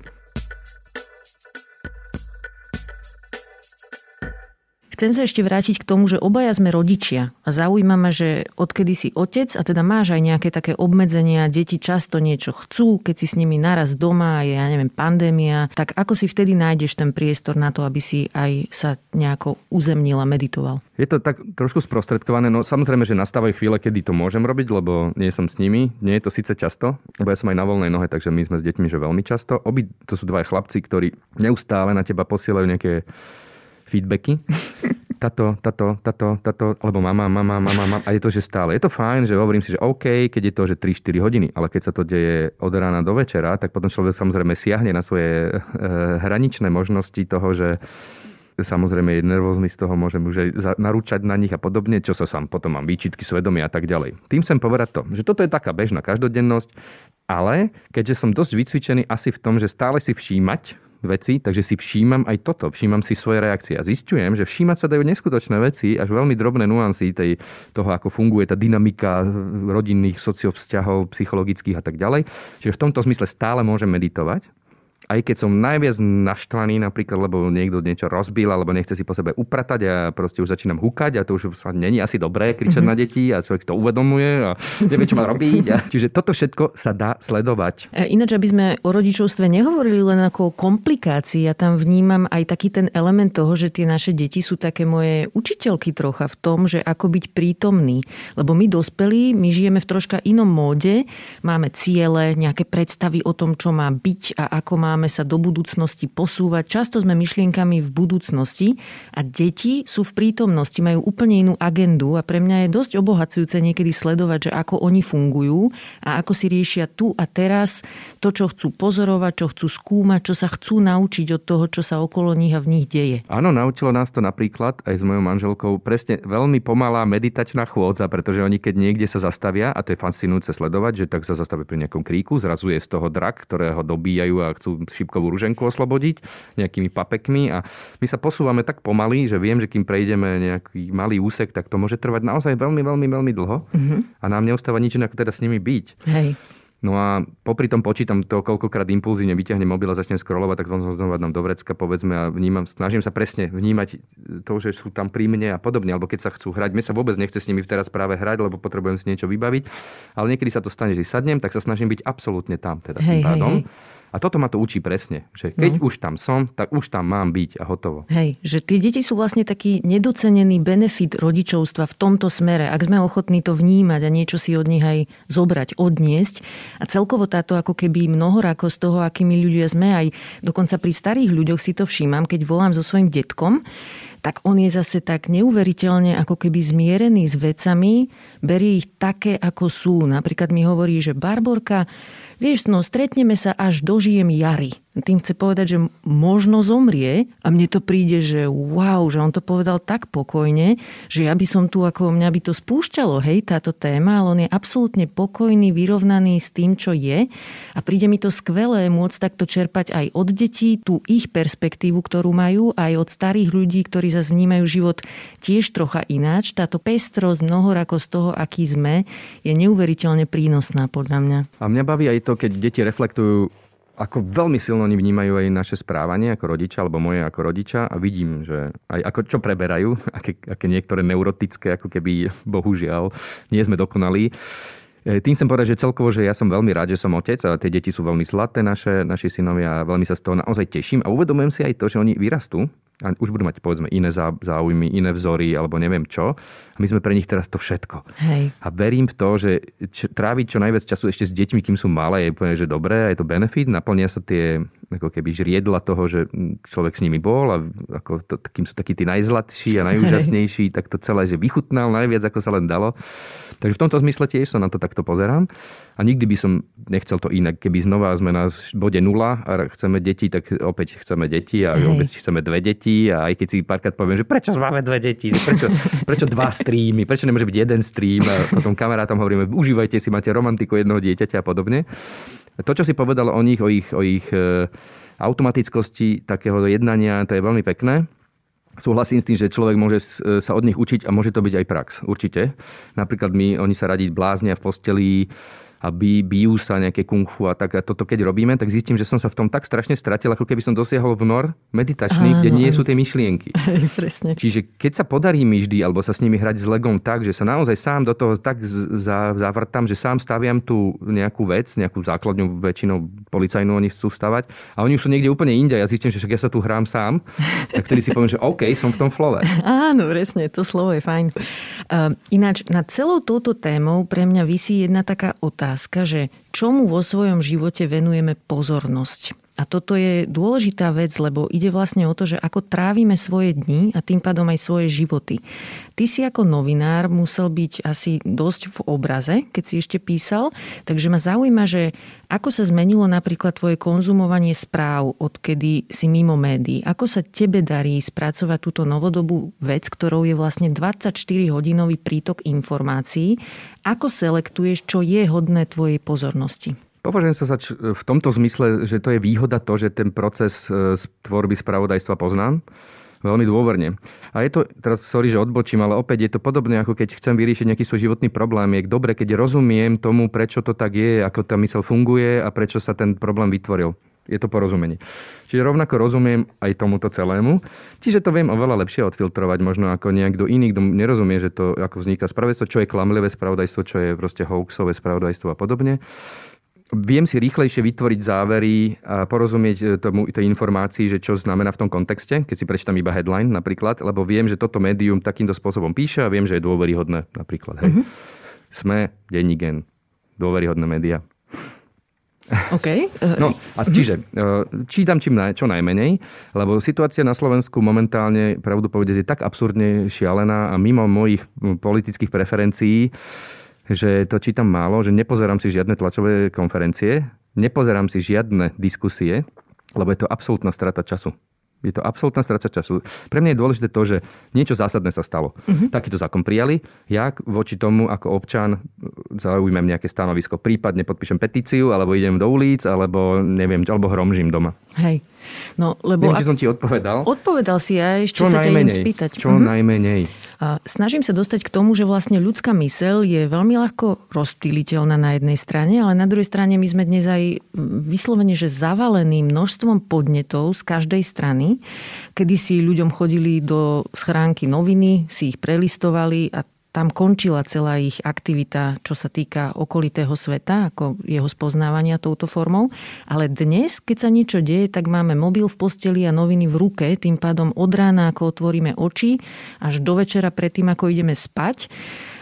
Chcem sa ešte vrátiť k tomu, že obaja sme rodičia a zaujíma ma, že odkedy si otec a teda máš aj nejaké také obmedzenia, deti často niečo chcú, keď si s nimi naraz doma, je, ja neviem, pandémia, tak ako si vtedy nájdeš ten priestor na to, aby si aj sa nejako uzemnil a meditoval? Je to tak trošku sprostredkované, no samozrejme, že nastávajú chvíle, kedy to môžem robiť, lebo nie som s nimi. Nie je to síce často, lebo ja som aj na voľnej nohe, takže my sme s deťmi že veľmi často. Obi to sú dva chlapci, ktorí neustále na teba posielajú nejaké feedbacky. Tato, tato, tato, tato, alebo mama, mama, mama, mama. A je to, že stále. Je to fajn, že hovorím si, že OK, keď je to, že 3-4 hodiny, ale keď sa to deje od rána do večera, tak potom človek samozrejme siahne na svoje e, hraničné možnosti toho, že samozrejme je nervózny z toho, môžem už aj narúčať na nich a podobne, čo sa sám potom mám výčitky svedomia a tak ďalej. Tým chcem povedať to, že toto je taká bežná každodennosť, ale keďže som dosť vycvičený asi v tom, že stále si všímať veci, takže si všímam aj toto, všímam si svoje reakcie a zistujem, že všímať sa dajú neskutočné veci, až veľmi drobné nuancy tej, toho, ako funguje tá dynamika rodinných sociovzťahov, psychologických a tak ďalej. Čiže v tomto zmysle stále môžem meditovať, aj keď som najviac naštvaný napríklad, lebo niekto niečo rozbil alebo nechce si po sebe upratať a proste už začínam húkať a to už sa není asi dobré kričať mm-hmm. na deti a človek to uvedomuje a nevie, čo má robiť. A... <laughs> Čiže toto všetko sa dá sledovať. E, ináč, aby sme o rodičovstve nehovorili len ako komplikácii, ja tam vnímam aj taký ten element toho, že tie naše deti sú také moje učiteľky trocha v tom, že ako byť prítomný. Lebo my dospelí, my žijeme v troška inom móde, máme ciele, nejaké predstavy o tom, čo má byť a ako máme máme sa do budúcnosti posúvať. Často sme myšlienkami v budúcnosti a deti sú v prítomnosti, majú úplne inú agendu a pre mňa je dosť obohacujúce niekedy sledovať, že ako oni fungujú a ako si riešia tu a teraz to, čo chcú pozorovať, čo chcú skúmať, čo sa chcú naučiť od toho, čo sa okolo nich a v nich deje. Áno, naučilo nás to napríklad aj s mojou manželkou presne veľmi pomalá meditačná chôdza, pretože oni keď niekde sa zastavia, a to je fascinujúce sledovať, že tak sa zastavia pri nejakom kríku, zrazu je z toho drak, ktorého dobíjajú a chcú šipkovú ruženku oslobodiť nejakými papekmi a my sa posúvame tak pomaly, že viem, že kým prejdeme nejaký malý úsek, tak to môže trvať naozaj veľmi, veľmi, veľmi dlho mm-hmm. a nám neostáva nič inak teda s nimi byť. Hej. No a popri tom počítam to, koľkokrát impulzívne vyťahnem mobil a začnem scrollovať, tak znova dám do vrecka, povedzme, a vnímam, snažím sa presne vnímať to, že sú tam pri mne a podobne, alebo keď sa chcú hrať. Mne sa vôbec nechce s nimi teraz práve hrať, lebo potrebujem si niečo vybaviť, ale niekedy sa to stane, že sadnem, tak sa snažím byť absolútne tam teda hej, tým pádom. Hej, hej A toto ma to učí presne, že keď no. už tam som, tak už tam mám byť a hotovo. Hej, že tie deti sú vlastne taký nedocenený benefit rodičovstva v tomto smere, ak sme ochotní to vnímať a niečo si od nich aj zobrať, odniesť. A celkovo táto ako keby mnohorakosť toho, akými ľudia sme, aj dokonca pri starých ľuďoch si to všímam, keď volám so svojím detkom, tak on je zase tak neuveriteľne ako keby zmierený s vecami, berie ich také, ako sú. Napríklad mi hovorí, že Barborka, vieš, no stretneme sa až dožijem jary. Tým chce povedať, že možno zomrie a mne to príde, že wow, že on to povedal tak pokojne, že ja by som tu, ako mňa by to spúšťalo, hej, táto téma, ale on je absolútne pokojný, vyrovnaný s tým, čo je a príde mi to skvelé môcť takto čerpať aj od detí, tú ich perspektívu, ktorú majú, aj od starých ľudí, ktorí zase vnímajú život tiež trocha ináč. Táto pestrosť, mnohorakosť toho, aký sme, je neuveriteľne prínosná podľa mňa. A mňa baví aj to, keď deti reflektujú ako veľmi silno oni vnímajú aj naše správanie ako rodiča, alebo moje ako rodiča a vidím, že aj ako čo preberajú, <laughs> aké, aké niektoré neurotické, ako keby <laughs> bohužiaľ nie sme dokonalí. E, tým chcem povedať, že celkovo, že ja som veľmi rád, že som otec a tie deti sú veľmi zlaté naše, naši synovia a veľmi sa z toho naozaj teším a uvedomujem si aj to, že oni vyrastú a už budú mať povedzme iné záujmy, iné vzory alebo neviem čo. A my sme pre nich teraz to všetko. Hej. A verím v to, že tráviť čo najviac času ešte s deťmi, kým sú malé, je úplne, že dobré, je to benefit, naplnia sa tie ako keby žriedla toho, že človek s nimi bol a ako to, kým sú takí tí najzlatší a najúžasnejší, Hej. tak to celé, že vychutnal najviac, ako sa len dalo. Takže v tomto zmysle tiež sa na to takto pozerám. A nikdy by som nechcel to inak. Keby znova sme na bode nula a chceme deti, tak opäť chceme deti a Hej. opäť chceme dve deti. A aj keď si párkrát poviem, že prečo máme dve deti, prečo, prečo dva streamy, prečo nemôže byť jeden stream. A potom kamarátom hovoríme, užívajte si, máte romantiku jednoho dieťaťa a podobne. To, čo si povedal o nich, o ich, o ich e, automatickosti takého jednania, to je veľmi pekné. Súhlasím s tým, že človek môže sa od nich učiť a môže to byť aj prax, určite. Napríklad my, oni sa radiť bláznia v posteli, a bí, bijú sa nejaké kung fu a tak. A toto keď robíme, tak zistím, že som sa v tom tak strašne stratil, ako keby som dosiahol vnor meditačný, áno, kde nie sú tie myšlienky. <laughs> Presne. Čiže keď sa podarí mi vždy, alebo sa s nimi hrať s legom tak, že sa naozaj sám do toho tak zavrtam, že sám staviam tu nejakú vec, nejakú základňu väčšinou policajnú oni chcú stavať a oni už sú niekde úplne inde. Ja zistím, že však ja sa tu hrám sám, tak vtedy si poviem, že OK, som v tom flove. Áno, presne, to slovo je fajn. Uh, ináč, nad celou touto témou pre mňa vysí jedna taká otázka otázka, že čomu vo svojom živote venujeme pozornosť. A toto je dôležitá vec, lebo ide vlastne o to, že ako trávime svoje dni a tým pádom aj svoje životy. Ty si ako novinár musel byť asi dosť v obraze, keď si ešte písal, takže ma zaujíma, že ako sa zmenilo napríklad tvoje konzumovanie správ, odkedy si mimo médií? Ako sa tebe darí spracovať túto novodobú vec, ktorou je vlastne 24-hodinový prítok informácií? Ako selektuješ, čo je hodné tvojej pozornosti? Považujem sa v tomto zmysle, že to je výhoda to, že ten proces e, tvorby spravodajstva poznám veľmi dôverne. A je to, teraz sorry, že odbočím, ale opäť je to podobné, ako keď chcem vyriešiť nejaký svoj životný problém. Je dobre, keď rozumiem tomu, prečo to tak je, ako tá mysel funguje a prečo sa ten problém vytvoril. Je to porozumenie. Čiže rovnako rozumiem aj tomuto celému. Čiže to viem oveľa lepšie odfiltrovať možno ako niekto iný, kto nerozumie, že to ako vzniká spravodajstvo, čo je klamlivé spravodajstvo, čo je proste hoaxové spravodajstvo a podobne viem si rýchlejšie vytvoriť závery a porozumieť e, tomu, tej informácii, že čo znamená v tom kontexte, keď si prečítam iba headline napríklad, lebo viem, že toto médium takýmto spôsobom píše a viem, že je dôveryhodné napríklad. Hej. Mm-hmm. Sme, denní gen, dôveryhodné médiá. OK. <laughs> No a čiže e, čítam čím naj, čo najmenej, lebo situácia na Slovensku momentálne, pravdu povedať, je tak absurdne šialená a mimo mojich politických preferencií, že to čítam málo, že nepozerám si žiadne tlačové konferencie, nepozerám si žiadne diskusie, lebo je to absolútna strata času. Je to absolútna strata času. Pre mňa je dôležité to, že niečo zásadné sa stalo. Uh-huh. Takýto zákon prijali. Ja voči tomu ako občan zaujímam nejaké stanovisko. Prípadne podpíšem petíciu, alebo idem do ulic, alebo neviem, alebo hromžím doma. Hej. No, lebo... Neviem, či som ti odpovedal. Odpovedal si aj, ešte čo sa najmenej, ťa spýtať. Čo uh-huh. najmenej. Snažím sa dostať k tomu, že vlastne ľudská mysel je veľmi ľahko rozptýliteľná na jednej strane, ale na druhej strane my sme dnes aj vyslovene, že zavalení množstvom podnetov z každej strany, kedy si ľuďom chodili do schránky noviny, si ich prelistovali a tam končila celá ich aktivita, čo sa týka okolitého sveta, ako jeho spoznávania touto formou. Ale dnes, keď sa niečo deje, tak máme mobil v posteli a noviny v ruke, tým pádom od rána, ako otvoríme oči, až do večera predtým, ako ideme spať.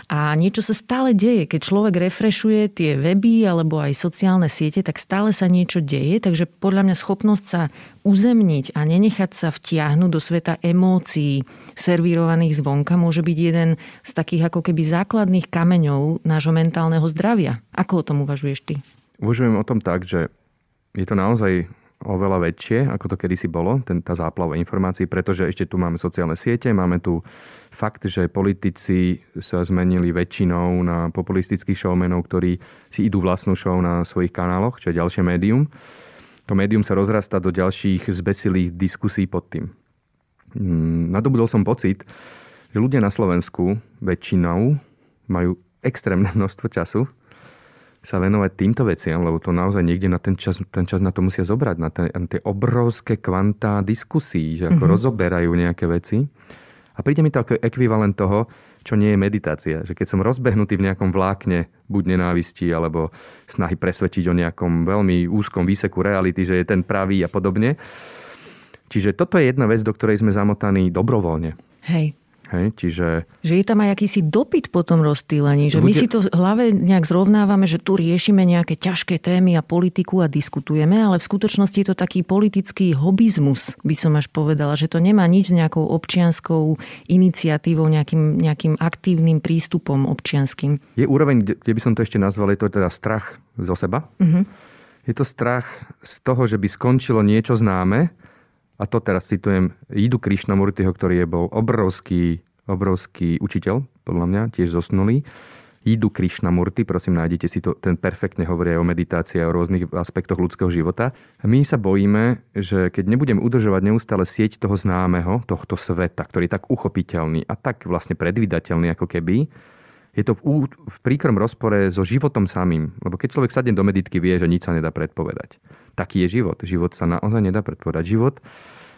A niečo sa stále deje. Keď človek refrešuje tie weby alebo aj sociálne siete, tak stále sa niečo deje. Takže podľa mňa schopnosť sa uzemniť a nenechať sa vtiahnuť do sveta emócií servírovaných zvonka môže byť jeden z takých ako keby základných kameňov nášho mentálneho zdravia. Ako o tom uvažuješ ty? Uvažujem o tom tak, že je to naozaj oveľa väčšie, ako to kedysi bolo, ten, tá záplava informácií, pretože ešte tu máme sociálne siete, máme tu fakt, že politici sa zmenili väčšinou na populistických showmenov, ktorí si idú vlastnú show na svojich kanáloch, čo je ďalšie médium. To médium sa rozrastá do ďalších zbesilých diskusí pod tým. Mm, nadobudol som pocit, že ľudia na Slovensku väčšinou majú extrémne množstvo času sa venovať týmto veciam, lebo to naozaj niekde na ten čas, ten čas na to musia zobrať, na, ten, na tie obrovské kvantá diskusí, že ako mm-hmm. rozoberajú nejaké veci. A príde mi to ako ekvivalent toho, čo nie je meditácia. Že keď som rozbehnutý v nejakom vlákne, buď nenávisti, alebo snahy presvedčiť o nejakom veľmi úzkom výseku reality, že je ten pravý a podobne. Čiže toto je jedna vec, do ktorej sme zamotaní dobrovoľne. Hej. Hej, čiže... Že je tam aj akýsi dopyt po tom rozstýlení, že my si to v hlave nejak zrovnávame, že tu riešime nejaké ťažké témy a politiku a diskutujeme, ale v skutočnosti je to taký politický hobizmus, by som až povedala, že to nemá nič s nejakou občianskou iniciatívou, nejakým, nejakým aktívnym prístupom občianským. Je úroveň, kde by som to ešte nazval, je to teda strach zo seba. Uh-huh. Je to strach z toho, že by skončilo niečo známe, a to teraz citujem Idu Krišnamurtiho, ktorý je bol obrovský, obrovský učiteľ, podľa mňa, tiež zosnulý. Idu Krishnamurti, prosím, nájdete si to, ten perfektne hovorí aj o meditácii a o rôznych aspektoch ľudského života. My sa bojíme, že keď nebudeme udržovať neustále sieť toho známeho, tohto sveta, ktorý je tak uchopiteľný a tak vlastne predvydateľný ako keby, je to v, v príkrom rozpore so životom samým. Lebo keď človek sadne do meditky, vie, že nič sa nedá predpovedať. Taký je život. Život sa naozaj nedá predpovedať. Život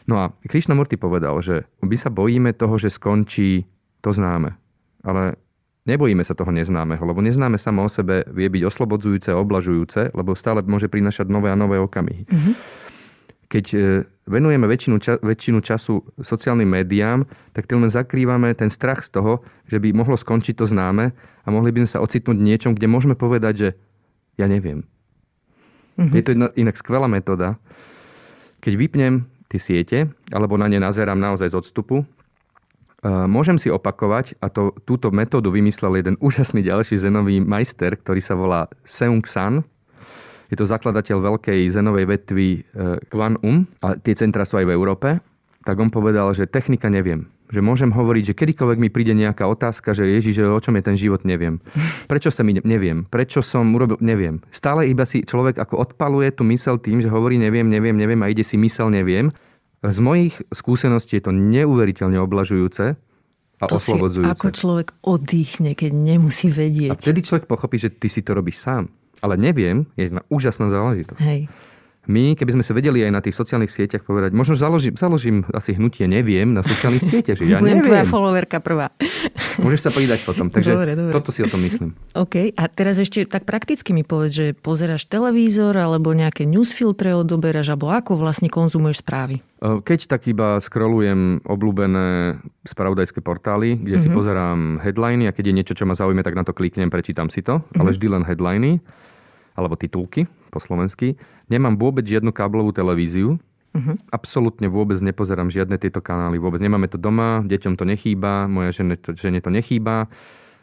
No a Krishnamurti povedal, že my sa bojíme toho, že skončí to známe. Ale nebojíme sa toho neznámeho, lebo neznáme samo o sebe vie byť oslobodzujúce, oblažujúce, lebo stále môže prinašať nové a nové okamihy. Mm-hmm. Keď e, venujeme väčšinu, ča- väčšinu času sociálnym médiám, tak tým len zakrývame ten strach z toho, že by mohlo skončiť to známe a mohli by sme sa ocitnúť niečom, kde môžeme povedať, že ja neviem. Mm-hmm. Je to jedna, inak skvelá metóda. Keď vypnem tie siete, alebo na ne nazerám naozaj z odstupu. E, môžem si opakovať, a to, túto metódu vymyslel jeden <laughs> úžasný ďalší zenový majster, ktorý sa volá Seung San. Je to zakladateľ veľkej zenovej vetvy e, Kwan Um a tie centra sú aj v Európe. Tak on povedal, že technika neviem. Že môžem hovoriť, že kedykoľvek mi príde nejaká otázka, že Ježiš, že o čom je ten život, neviem. <laughs> Prečo sa mi neviem? Prečo som urobil, neviem. Stále iba si človek ako odpaluje tú mysel tým, že hovorí neviem, neviem, neviem a ide si mysel neviem. Z mojich skúseností je to neuveriteľne oblažujúce a to oslobodzujúce. ako človek oddychne, keď nemusí vedieť. A vtedy človek pochopí, že ty si to robíš sám. Ale neviem, je jedna úžasná záležitosť. Hej my, keby sme sa vedeli aj na tých sociálnych sieťach povedať, možno založím, založím asi hnutie neviem na sociálnych sieťach, že ja Budem neviem. tvoja followerka prvá. Môžeš sa pridať potom, takže dobre, dobre. toto si o tom myslím. OK, a teraz ešte tak prakticky mi povedz, že pozeráš televízor alebo nejaké newsfiltre odoberáš, alebo ako vlastne konzumuješ správy? Keď tak iba scrollujem obľúbené spravodajské portály, kde uh-huh. si mhm. pozerám headliny a keď je niečo, čo ma zaujíma, tak na to kliknem, prečítam si to, uh-huh. ale vždy len headliny alebo titulky po slovensky. Nemám vôbec žiadnu káblovú televíziu. Uh-huh. Absolútne vôbec nepozerám žiadne tieto kanály. Vôbec nemáme to doma, deťom to nechýba, moja žene to, žene to nechýba.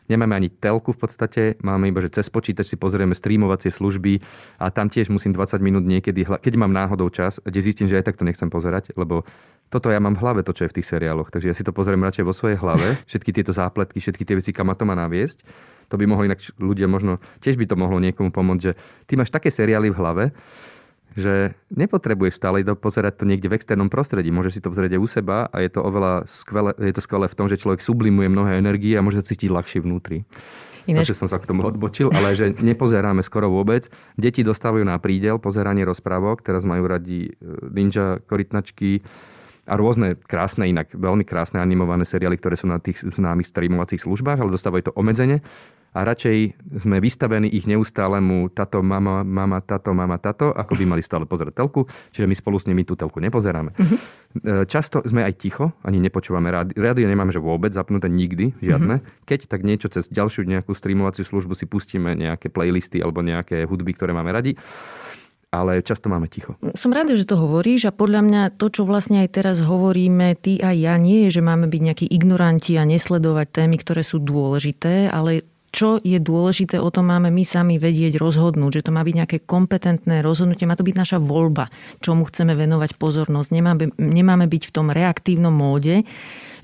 Nemáme ani telku v podstate, máme iba, že cez počítač si pozrieme streamovacie služby a tam tiež musím 20 minút niekedy, keď mám náhodou čas, kde zistím, že aj tak to nechcem pozerať, lebo toto ja mám v hlave, to, čo je v tých seriáloch. Takže ja si to pozriem radšej vo svojej hlave, <laughs> všetky tieto zápletky, všetky tie veci, kam ma to má naviesť. To by mohlo inak ľudia možno, tiež by to mohlo niekomu pomôcť, že ty máš také seriály v hlave, že nepotrebuješ stále pozerať to niekde v externom prostredí. Môžeš si to pozrieť aj u seba a je to oveľa skvelé, je to skvelé v tom, že človek sublimuje mnohé energie a môže sa cítiť ľahšie vnútri. Ináč... som sa k tomu odbočil, ale že nepozeráme skoro vôbec. Deti dostávajú na prídel pozeranie rozprávok, teraz majú radi e, ninja, korytnačky, a rôzne krásne, inak veľmi krásne animované seriály, ktoré sú na tých známych streamovacích službách, ale dostávajú to obmedzenie a radšej sme vystavení ich neustálemu tato, mama, mama, tato, mama, tato, ako by mali stále pozerať telku, čiže my spolu s nimi tú telku nepozeráme. Uh-huh. Často sme aj ticho, ani nepočúvame rádio. Rádio nemáme že vôbec zapnuté nikdy, žiadne. Uh-huh. Keď tak niečo cez ďalšiu nejakú streamovaciu službu si pustíme nejaké playlisty alebo nejaké hudby, ktoré máme radi ale často máme ticho. Som rada, že to hovoríš a podľa mňa to, čo vlastne aj teraz hovoríme ty a ja, nie je, že máme byť nejakí ignoranti a nesledovať témy, ktoré sú dôležité, ale čo je dôležité, o tom máme my sami vedieť rozhodnúť, že to má byť nejaké kompetentné rozhodnutie, má to byť naša voľba, čomu chceme venovať pozornosť. Nemáme, nemáme byť v tom reaktívnom móde,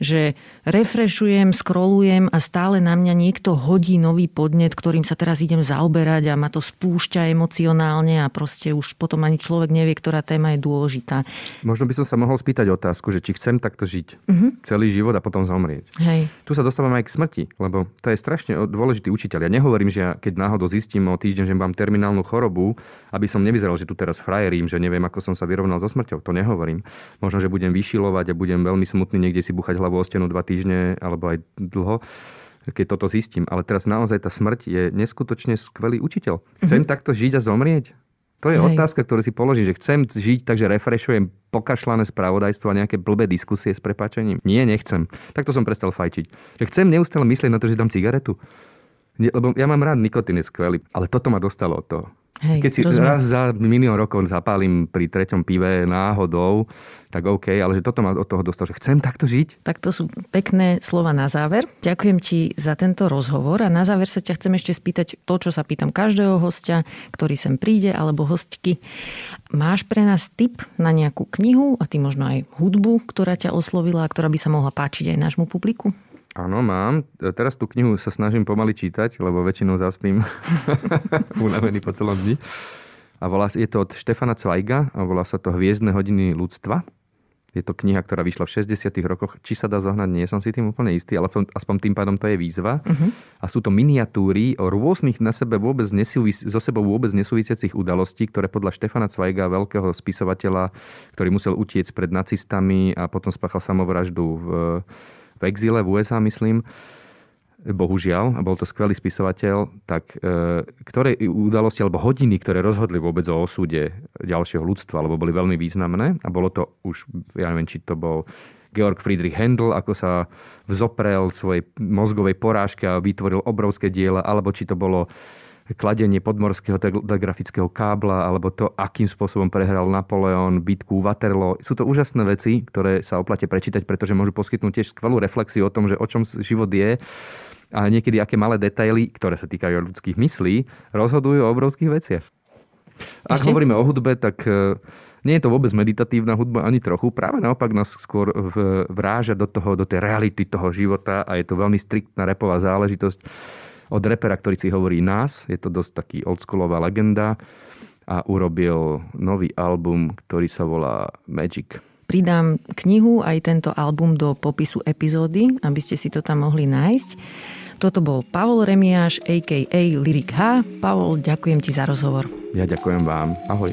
že refrešujem, scrollujem a stále na mňa niekto hodí nový podnet, ktorým sa teraz idem zaoberať a ma to spúšťa emocionálne a proste už potom ani človek nevie, ktorá téma je dôležitá. Možno by som sa mohol spýtať otázku, že či chcem takto žiť uh-huh. celý život a potom zomrieť. Hej. Tu sa dostávame aj k smrti, lebo to je strašne dôležitý učiteľ. Ja nehovorím, že ja, keď náhodou zistím o týždeň, že mám terminálnu chorobu, aby som nevyzeral, že tu teraz frajerím, že neviem, ako som sa vyrovnal so smrťou. To nehovorím. Možno, že budem vyšilovať a budem veľmi smutný niekde si buchať hlavu o stenu dva týždne alebo aj dlho keď toto zistím. Ale teraz naozaj tá smrť je neskutočne skvelý učiteľ. Chcem mm-hmm. takto žiť a zomrieť? To je Hej. otázka, ktorú si položím, že chcem žiť tak, že refrešujem pokašľané spravodajstvo a nejaké blbé diskusie s prepačením. Nie, nechcem. Takto som prestal fajčiť. Že chcem neustále myslieť na to, že dám cigaretu. Lebo ja mám rád nikotín, je skvelý. Ale toto ma dostalo od toho. Hej, Keď si rozumiem. raz za milión rokov zapálim pri treťom pive náhodou, tak OK, ale že toto ma od toho dostal, že chcem takto žiť. Tak to sú pekné slova na záver. Ďakujem ti za tento rozhovor a na záver sa ťa chcem ešte spýtať to, čo sa pýtam každého hostia, ktorý sem príde, alebo hostky. Máš pre nás tip na nejakú knihu a ty možno aj hudbu, ktorá ťa oslovila a ktorá by sa mohla páčiť aj nášmu publiku? Áno, mám. Teraz tú knihu sa snažím pomaly čítať, lebo väčšinou zaspím <laughs> unavený po celom dni. A volá, je to od Štefana Cvajga a volá sa to Hviezdne hodiny ľudstva. Je to kniha, ktorá vyšla v 60. rokoch. Či sa dá zohnať, nie som si tým úplne istý, ale aspoň tým pádom to je výzva. Uh-huh. A sú to miniatúry o rôznych na sebe vôbec nesúvis, so sebou vôbec nesúvisiacich udalostí, ktoré podľa Štefana Cvajga, veľkého spisovateľa, ktorý musel utiecť pred nacistami a potom spáchal samovraždu v v exíle v USA, myslím, bohužiaľ, a bol to skvelý spisovateľ, tak e, ktoré udalosti alebo hodiny, ktoré rozhodli vôbec o osude ďalšieho ľudstva, alebo boli veľmi významné a bolo to už, ja neviem, či to bol Georg Friedrich Händel, ako sa vzoprel svojej mozgovej porážke a vytvoril obrovské diela, alebo či to bolo kladenie podmorského telegrafického kábla alebo to, akým spôsobom prehral Napoleon bitku Waterloo. Sú to úžasné veci, ktoré sa oplate prečítať, pretože môžu poskytnť tiež skvelú reflexiu o tom, že o čom život je a niekedy aké malé detaily, ktoré sa týkajú ľudských myslí, rozhodujú o obrovských veciach. Ak Ešte? hovoríme o hudbe, tak e, nie je to vôbec meditatívna hudba ani trochu. Práve naopak nás skôr vráža do, toho, do tej reality toho života a je to veľmi striktná repová záležitosť od repera, ktorý si hovorí nás. Je to dosť taký oldschoolová legenda a urobil nový album, ktorý sa volá Magic. Pridám knihu aj tento album do popisu epizódy, aby ste si to tam mohli nájsť. Toto bol Pavol Remiáš, a.k.a. Lyrik H. Pavol, ďakujem ti za rozhovor. Ja ďakujem vám. Ahoj.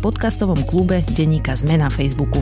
podcastovom klube Deníka Zme na Facebooku.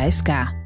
HSK.